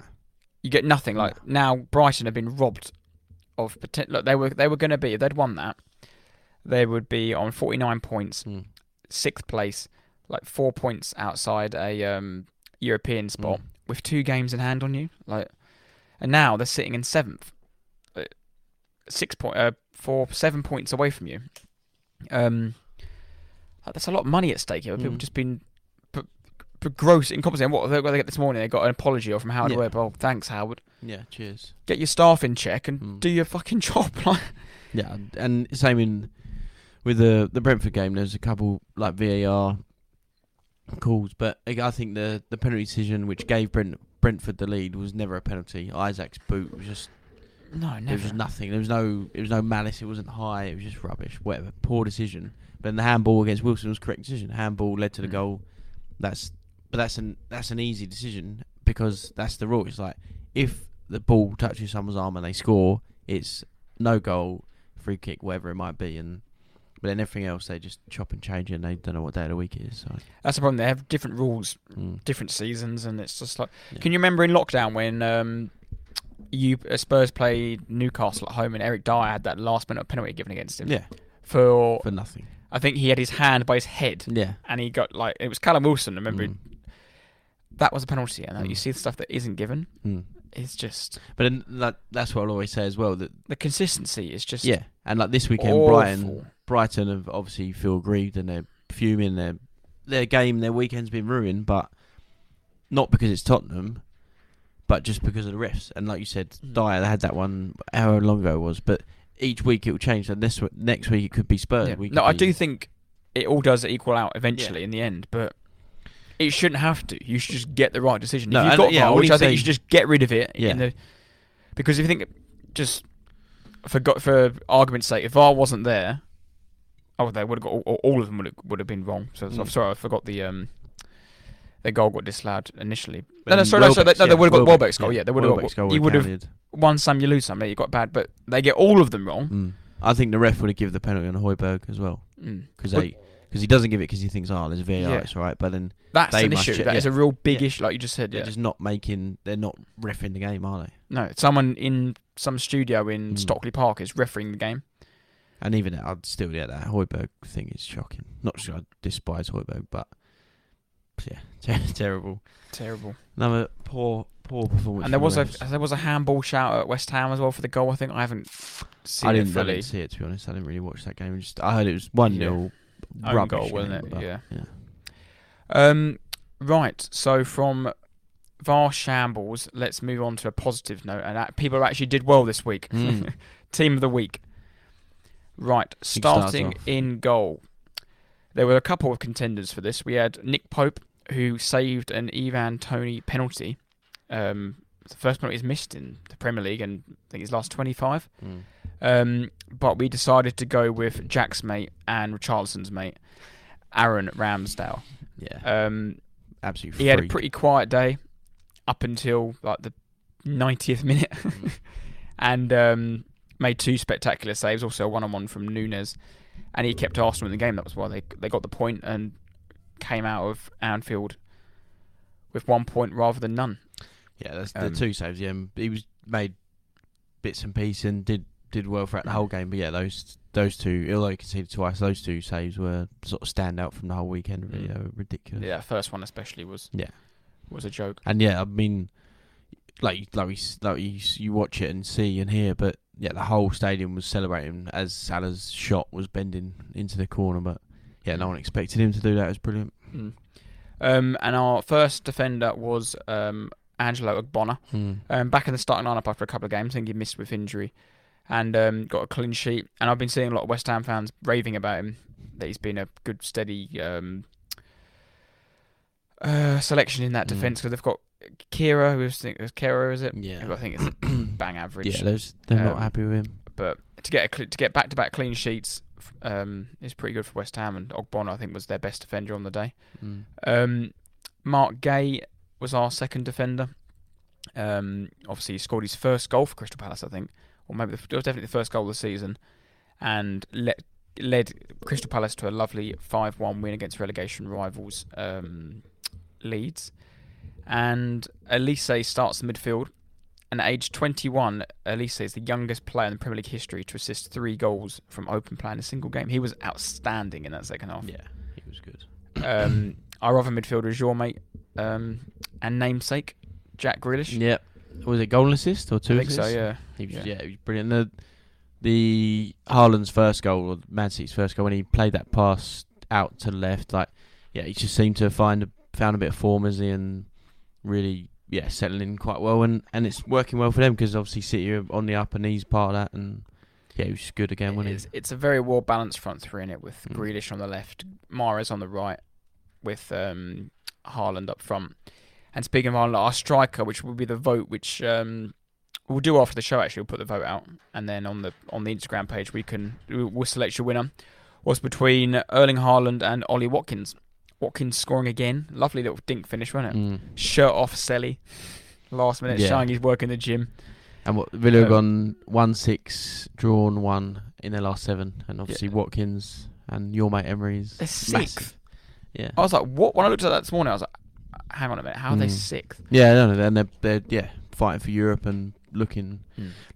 You get nothing. Like now, Brighton have been robbed of potential. Look, they were they were going to be if they'd won that, they would be on 49 points, Mm. sixth place, like four points outside a um, European spot Mm. with two games in hand on you. Like, and now they're sitting in seventh, uh, six point, uh, four, seven points away from you. Um, like, that's a lot of money at stake here. People Mm. just been. Gross incompetent. What what they get this morning? They got an apology from Howard Yeah. Webb. Oh, thanks, Howard. yeah, cheers. Get your staff in check and Mm. do your fucking job. Like, Yeah, and same in with the the Brentford game. There's a couple like VAR calls, but I think the the penalty decision which gave Brent, Brentford the lead was never a penalty. Isaac's boot was just no, There was nothing. There was no. It was no malice. It wasn't high. It was just rubbish. Whatever. Poor decision. But then the handball against Wilson was correct decision. Handball led to the Mm. goal. That's. But that's an that's an easy decision because that's the rule. It's like if the ball touches someone's arm and they score, it's no goal, free kick, whatever it might be, and. But then everything else, they just chop and change it, and they don't know what day of the week it is. So, That's the problem. They have different rules, mm. different seasons, and it's just like. Yeah. Can you remember in lockdown when um, you uh, Spurs played Newcastle at home and Eric Dier had that last minute penalty given against him yeah, for for nothing. I think he had his hand by his head Yeah, and he got like it was Callum Wilson. Remember Mm. That was a penalty, and you Mm. see the stuff that isn't given. Mm. It's just But that, that's what I'll always say as well. That the consistency is just yeah, and like this weekend, awful. Brighton Brighton have obviously feel aggrieved and they're fuming. Their their game, their weekend's been ruined, but not because it's Tottenham, but just because of the refs. And like you said, Mm. Dier they had that one however long ago it was, but each week it will change. And this next week it could be Spurs. Yeah. No, I do think it all does equal out eventually in the end, but it shouldn't have to. You should just get the right decision. No, if you've got yeah, which I think you should just get rid of it. Yeah. In the, because if you think, just for for argument's sake, if VAR wasn't there, oh, they would have got all, all of them would have, would have been wrong. So, so I'm Mm. sorry, I forgot the um. The goal got disallowed initially. But No, no, then sorry, no, sorry, no, they would have got Welbeck- Welbeck's goal. yeah, Yeah, they would have got. He would have won some, you lose some. You got bad, but they get all of them wrong. Mm. I think the ref would have given the penalty on Højbjerg as well Mm. because But- they because he doesn't give it because he thinks oh there's VAR Yeah. it's right, but then That's an issue. check- That is yeah. a real big Yeah. issue, like you just said. they're just not making they're not refing the game, are they? No, someone in some studio in Mm. Stockley Park is refereeing the game. And even that, I'd still get that Højbjerg thing is shocking. Not sure I despise Højbjerg, but yeah, ter- terrible. Terrible. Another poor poor performance. And there was a there was a handball shout at West Ham as well for the goal. I think I haven't seen I didn't, I fully. didn't see it to be honest. I didn't really watch that game. Just I heard it was one 0 Own rubbish goal, wasn't it? Yeah. yeah. Um, right. So from VAR shambles, let's move on to a positive note. And that, people actually did well this week. Mm. Team of the week. Right, starting in goal. There were a couple of contenders for this. We had Nick Pope, who saved an Ivan Toney penalty. Um, the first penalty he's missed in the Premier League, and I think his last 25. Mm. Um, but we decided to go with Jack's mate and Richarlison's mate, Aaron Ramsdale. Yeah, Um, absolutely. he had a pretty quiet day up until like the 90th minute Mm. and um, made two spectacular saves also a one-on-one from Nunez and he kept Arsenal in the game that was why they they got the point and came out of Anfield with one point rather than none Yeah, that's Um, the two saves. Yeah, he was made bits and pieces and did did well throughout the whole game. But yeah, those those two, although he conceded twice, those two saves were sort of stand out from the whole weekend. Really, Mm. they were ridiculous. yeah first one especially was Yeah. was a joke And yeah, I mean, like like we, like you, you watch it and see and hear, but yeah, the whole stadium was celebrating as Salah's shot was bending into the corner. But yeah, no one expected him to do that. It was brilliant. Mm. Um, and our first defender was um, Angelo Ogbonna. Um, back in the starting lineup after a couple of games, I think he missed with injury, and um, got a clean sheet. And I've been seeing a lot of West Ham fans raving about him that he's been a good, steady um, uh, selection in that Mm. defence because they've got Kehrer, who's think Kehrer, is it? Yeah. I think it's bang average. Yeah, there's, they're not Um, happy with him. but to get a, to get back to back clean sheets um, is pretty good for West Ham. And Ogbonna, I think, was their best defender on the day. Mm. Um, Marc Guéhi was our second defender. Um, obviously, he scored his first goal for Crystal Palace, I think, or maybe the, it was definitely the first goal of the season, and le- led Crystal Palace to a lovely five-one win against relegation rivals um, Leeds. And Olise starts the midfield, and at age 21, Olise is the youngest player in the Premier League history to assist three goals from open play in a single game. He was outstanding in that second half. Yeah, he was good. Um, our other midfielder is your mate um, and namesake, Jack Grealish. Yeah. Was it goal assist or two I think so, assists? yeah. He was, Yeah. yeah. he was brilliant. The, the Haaland's first goal, or Man City's first goal, when he played that pass out to the left, like, yeah, he just seemed to find a, found a bit of form as he and really, yeah, settling in quite well. And, and it's working well for them because obviously City are on the up and he's part of that. And yeah, he was good again, wasn't It's, it's a very well balanced front three in it with Mm. Grealish on the left, Mahrez on the right, with um, Haaland up front. And speaking of Haaland, our striker, which will be the vote, which um, we'll do after the show. Actually, we'll put the vote out, and then on the on the Instagram page we can we'll select your winner. Was between Erling Haaland and Ollie Watkins. Watkins scoring again, lovely little dink finish, wasn't it? Mm. Shirt off, Selly, last minute, Yeah. showing his work in the gym. And what Villa have gone one six, drawn one in their last seven, and obviously Watkins and your mate Emery's sixth. massive. Yeah, I was like, what? When I looked at that this morning, I was like, hang on a minute, how are they Mm. sixth? yeah, no, no, and they're, they're yeah fighting for Europe and looking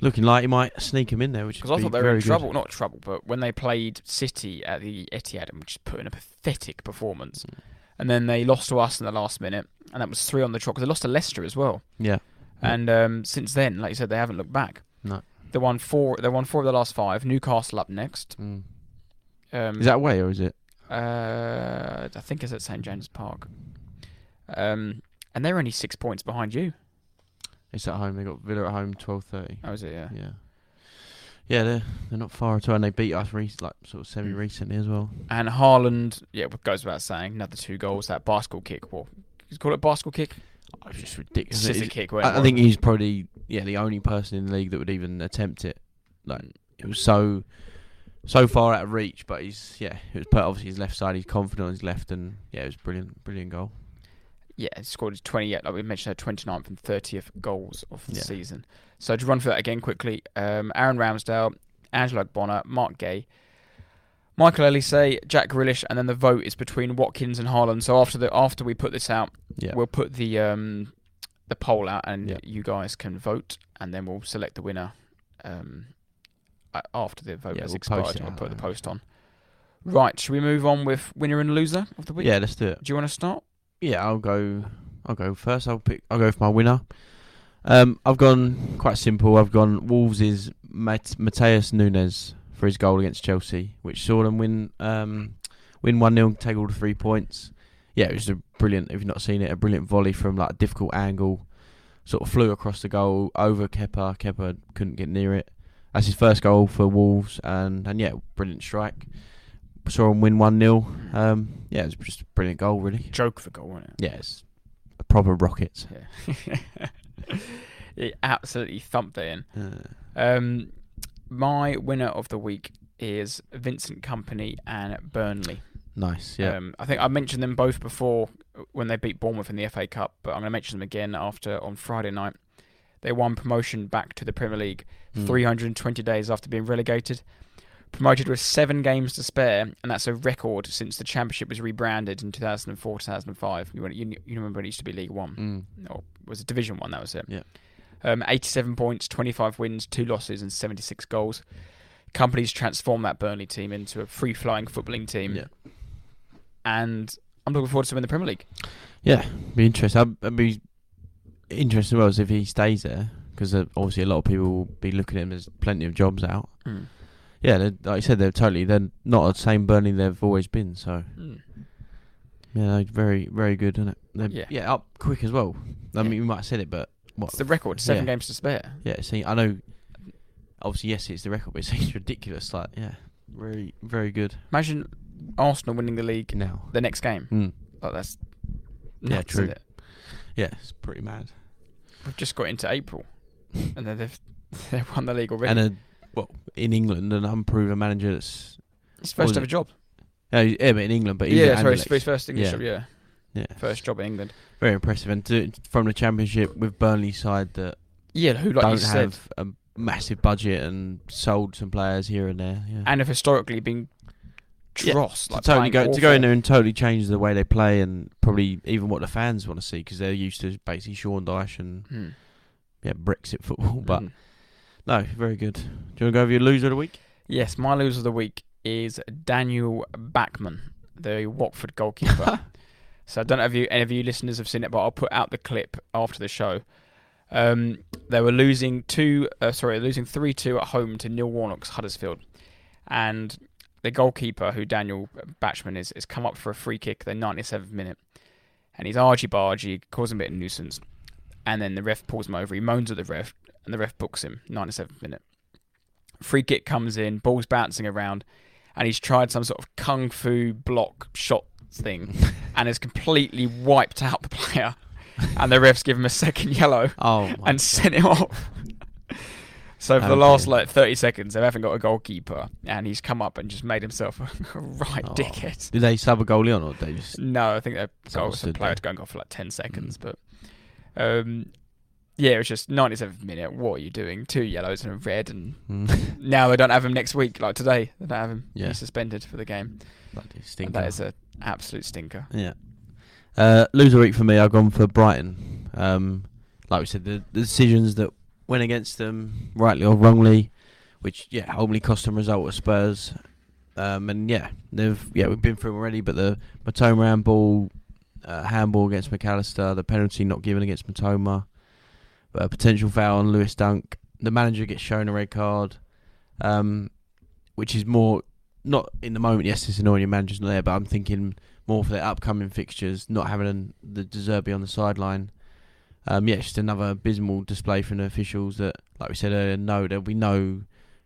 looking like he might sneak him in there, which Because I thought they were in very good. trouble, not trouble, but when they played City at the Etihad and just put in a pathetic performance, Mm. and then they lost to us in the last minute, and that was three on the trot because they lost to Leicester as well. Yeah, And um, since then, like you said, they haven't looked back. No. They won four. They won four of the last five. Newcastle up next. Mm. Um, is that away or is it? Uh, I think it's at St James Park. Um, and they're only six points behind you. It's at home. They got Villa at home, twelve thirty. Oh, is it? Yeah. Yeah, yeah, they're they're not far at all, and they beat us rec- like sort of semi recently as well. And Haaland, yeah, goes without saying, another two goals. That bicycle kick. What? You call it bicycle kick? Oh, it's just ridiculous. Scissor It's- kick. I. I think he's probably yeah the only person in the league that would even attempt it. Like it was so so far out of reach, but he's yeah it was put obviously his left side. He's confident on his left, and yeah, it was brilliant, brilliant goal. Yeah, scored his 28, like we mentioned, her 29th and 30th goals of the Yeah. season. So to run through that again quickly, um, Aaron Ramsdale, Angelo Ogbonna, Marc Guéhi, Michael Olise, Jack Grealish, and then the vote is between Watkins and Haaland. So after the after we put this out, Yeah, we'll put the um, the poll out, and Yeah. you guys can vote, and then we'll select the winner um, after the vote Yeah, has we'll expired. We'll put the post on. Right, should we move on with winner and loser of the week? yeah, let's do it. Do you want to start? Yeah, I'll go. I'll go first. I'll pick. I'll go for my winner. Um, I've gone quite simple. I've gone Wolves is Mat- Matheus Nunes for his goal against Chelsea, which saw them win um, win one 0 take all the three points. Yeah, it was a brilliant. If you've not seen it, a brilliant volley from like a difficult angle, sort of flew across the goal over Kepa. Kepa couldn't get near it. That's his first goal for Wolves, and and yeah, brilliant strike. Saw him win one 0 Um, yeah, it was just a brilliant goal, really. Joke for goal, wasn't it? Yes, a proper rocket. Yeah. he absolutely thumped it in. Uh, Um, my winner of the week is Vincent Kompany and Burnley. nice, yeah. Um, I think I mentioned them both before when they beat Bournemouth in the FA Cup, but I'm going to mention them again after on Friday night. They won promotion back to the Premier League Mm. 320 days after being relegated. Promoted with seven games to spare, and that's a record since the Championship was rebranded in 2004 2005. You, you, you remember it used to be League One Mm. or was it Division One? That was it. Yeah. Um, 87 points, 25 wins, two losses, and 76 goals. Kompany's transformed that Burnley team into a free-flowing footballing team, Yeah. and I'm looking forward to them in the Premier League. Yeah, be interesting. I'd, I'd be interested as well as if he stays there because uh, obviously a lot of people will be looking at him. There's plenty of jobs out. Mm. Yeah, they're- like I said, they're totally they're not the same Burnley they've always been. So Mm. yeah, they're very very good, isn't it? They're, Yeah. yeah, up quick as well. I Yeah. mean, you might have said it, but what? It's the record. Seven Yeah. games to spare. Yeah, see, I know. Obviously, yes, it's the record, but it seems ridiculous. Like, yeah, very very good Imagine Arsenal winning the league now. the next game. Mm. Like that's Yeah, true. Yeah, it's pretty mad. We've just got into April, and then they've they've won the league already. And a well in England, an unproven manager that's His first ever job. yeah, yeah, but in England, but Yeah, sorry, his first English Yeah. job. Yeah, Yeah, first job in England. very impressive. And to, from the Championship with Burnley side that Yeah, who like don't said, have a massive budget and sold some players here and there. Yeah. and have historically been Yeah, dross. to totally go to go in there and totally change the way they play and probably even what the fans want to see because they're used to basically Sean Dyche and Hmm. yeah Brexit football. But Mm. No, very good. Do you want to go over your loser of the week? yes, my loser of the week is Daniel Bachmann, the Watford goalkeeper. so I don't know if you any of you listeners have seen it, but I'll put out the clip after the show. Um, they were losing two, uh, sorry, losing three two at home to Neil Warnock's Huddersfield, and the goalkeeper, who Daniel Bachmann is, has come up for a free kick. The 97th minute, and he's argy bargy, causing a bit of nuisance, and then the ref pulls him over. He moans at the ref, and the ref books him. 97th minute, free kick comes in, ball's bouncing around, and he's tried some sort of kung fu block shot thing, and has completely wiped out the player. and the refs give him a second yellow Oh, my and sent him off. So for the last like 30 seconds, they haven't got a goalkeeper, and he's come up and just made himself a right Oh. dickhead. Did they sub a goalie on or did they just? No, I think Someone goal was a player to going off for like 10 seconds, but um, yeah, it was just 97th minute. What are you doing? Two yellows and a red, and Mm. now they don't have him next week. Like today, they don't have him. Yeah. He's suspended for the game. Bloody And stinker. that is an absolute stinker. Yeah. Uh, loser week for me, I've gone for Brighton. Um, like we said, the, the decisions that went against them, rightly or wrongly, which yeah, ultimately cost them a result at Spurs. Um, and yeah, they've yeah we've been through already, but the Mitoma handball, uh, handball against Mac Allister, the penalty not given against Mitoma, a potential foul on Lewis Dunk, the manager gets shown a red card, um, which is more not in the moment. Yes, it's annoying your manager's not there, but I'm thinking more for their upcoming fixtures, not having an, the De Zerbi on the sideline. Um, yeah, just another abysmal display from the officials that, like we said earlier, no, there'll be no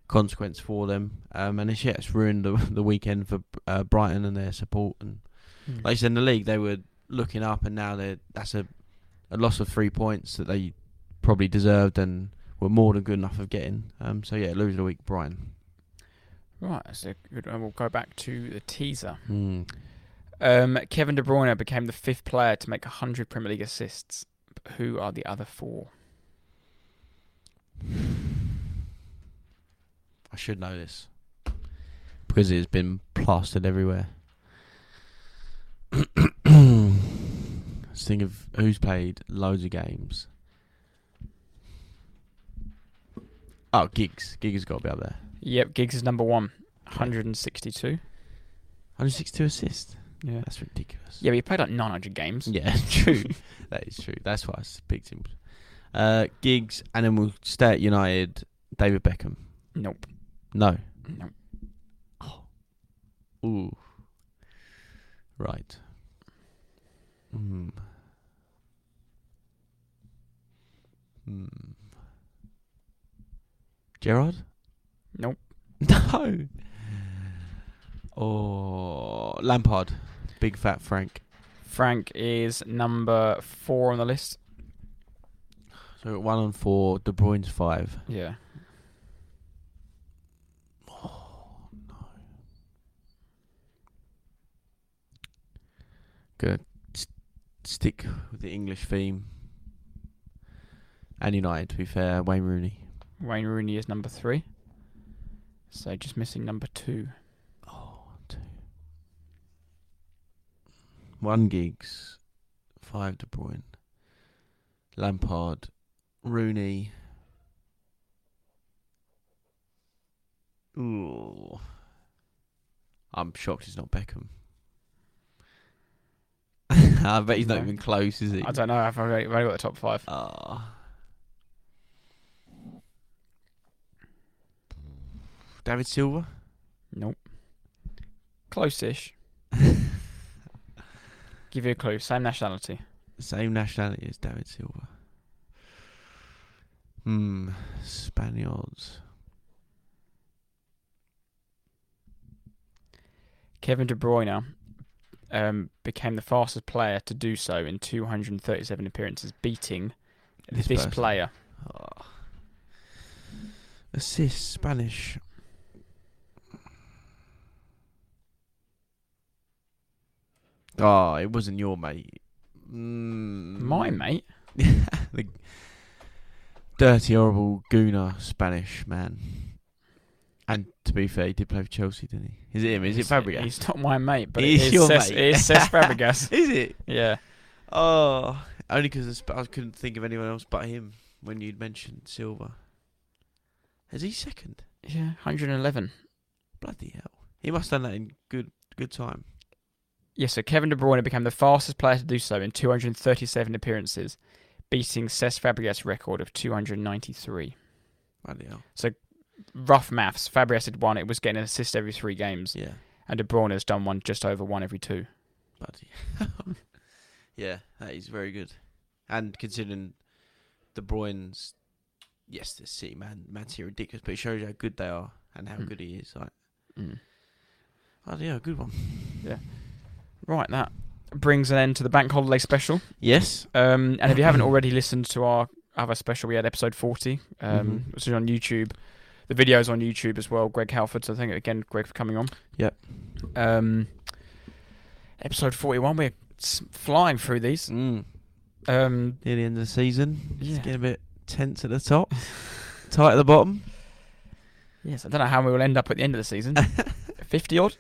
consequence for them. Um, and it's, yeah, it's ruined the, the weekend for uh, Brighton and their support. And like you said, in the league, they were looking up, and now they're that's a, a loss of three points that they probably deserved and were more than good enough of getting. Um, so yeah, loser of the week, Brian. Right, so good. And we'll go back to the teaser. Hmm. Um, Kevin De Bruyne became the fifth player to make 100 Premier League assists. But who are the other four? I should know this because it's been plastered everywhere. Let's think of who's played loads of games. Oh, Giggs. Giggs has got to be up there. Yep, Giggs is number one, 162. 162 assists. Yeah. That's ridiculous. Yeah, but he played like 900 games. Yeah, true. that is true. That's why I picked him. Uh, Giggs, and then we'll stay at United. David Beckham. Nope. No. Nope. Oh. Ooh. Right. Hmm. Hmm. Gerrard? Nope. No. Oh, Lampard. Big fat Frank. Frank is number four on the list. So one on four. De Bruyne's five. Yeah. Gonna st- stick with the English theme. And United, to be fair, Wayne Rooney. Wayne Rooney is number three. So just missing number two. Oh, two. One Giggs, five De Bruyne, Lampard, Rooney. Ooh. I'm shocked he's not Beckham. I bet he's not No. even close, is he? I don't know. I've already, already got the top five. Ah. David Silva. Nope. Close-ish. Give you a clue. Same nationality. Same nationality as David Silva. Hmm. Spaniards. Kevin De Bruyne um, became the fastest player to do so in 237 appearances, beating this, person. player. Oh. Assist Spanish. Oh, it wasn't your mate. Mm. My mate. the dirty, horrible Gooner Spanish man. And to be fair, he did play for Chelsea, didn't he? Is it him? Is it He's- Fabregas? He's not my mate, but He's it your Cesc, mate. It is Cesc Fabregas. Is it? Yeah. Oh, only because I couldn't think of anyone else but him when you'd mentioned Silva. Is he second? Yeah, 111. Bloody hell! He must have done that in good good time. Yes, so Kevin De Bruyne became the fastest player to do so in 237 appearances, beating Cesc Fabregas' record of 293. Bloody hell! Rough maths. Fabregas had one. It was getting an assist every three games, Yeah, and De Bruyne has done one just over one every two. bloody. hell. yeah, that is very good. And considering De Bruyne's, yes, the City man, Man City are ridiculous, but it shows you how good they are and how Mm. good he is. Like, Mm. oh yeah, good one. Right, that brings an end to the bank holiday special. Yes. Um, and if you haven't already listened to our other special, we had episode 40, um, Mhm. which is on YouTube. The video's on YouTube as well. Greg Halford, so thank you again, Greg, for coming on. Yep. Um, episode 41, we're flying through these. Mm. Um, Near the end of the season, Yeah. it's getting a bit tense at the top, tight at the bottom. yes, I don't know how we will end up at the end of the season. 50 odd?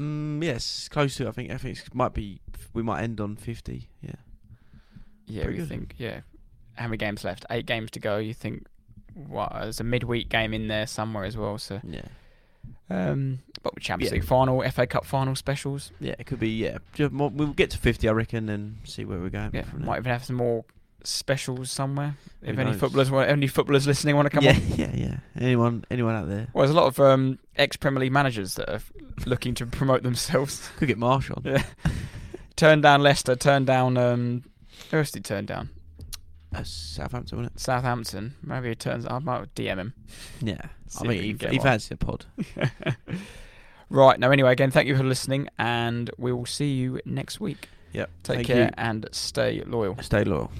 Mm, yes, close to. I think. I think it might be. We might end on fifty. Yeah. Yeah, Pretty we good. think, yeah. How many games left? Eight games to go. You think, what? There's a midweek game in there somewhere as well. So, Yeah. um, but with Champions Yeah. League final, FA Cup final specials. Yeah. It could be. Yeah. We'll get to fifty, I reckon, and see where we're going. Yeah, might even have some more specials somewhere. If Who any footballers, want, any footballers listening want to come yeah, on. yeah, yeah. Anyone, anyone out there Well, there's a lot of um, ex Premier League managers that are looking to promote themselves. could get Marsch on. Yeah. turn down Leicester. Turn down. Um, who else did he turn down? Uh, Southampton, wasn't it? Southampton. Maybe he turns. I might DM him. Yeah. I think he, he a pod. Right. Now, anyway, again, thank you for listening, and we will see you next week. Yep. Take Thank care you. and stay loyal. Stay loyal.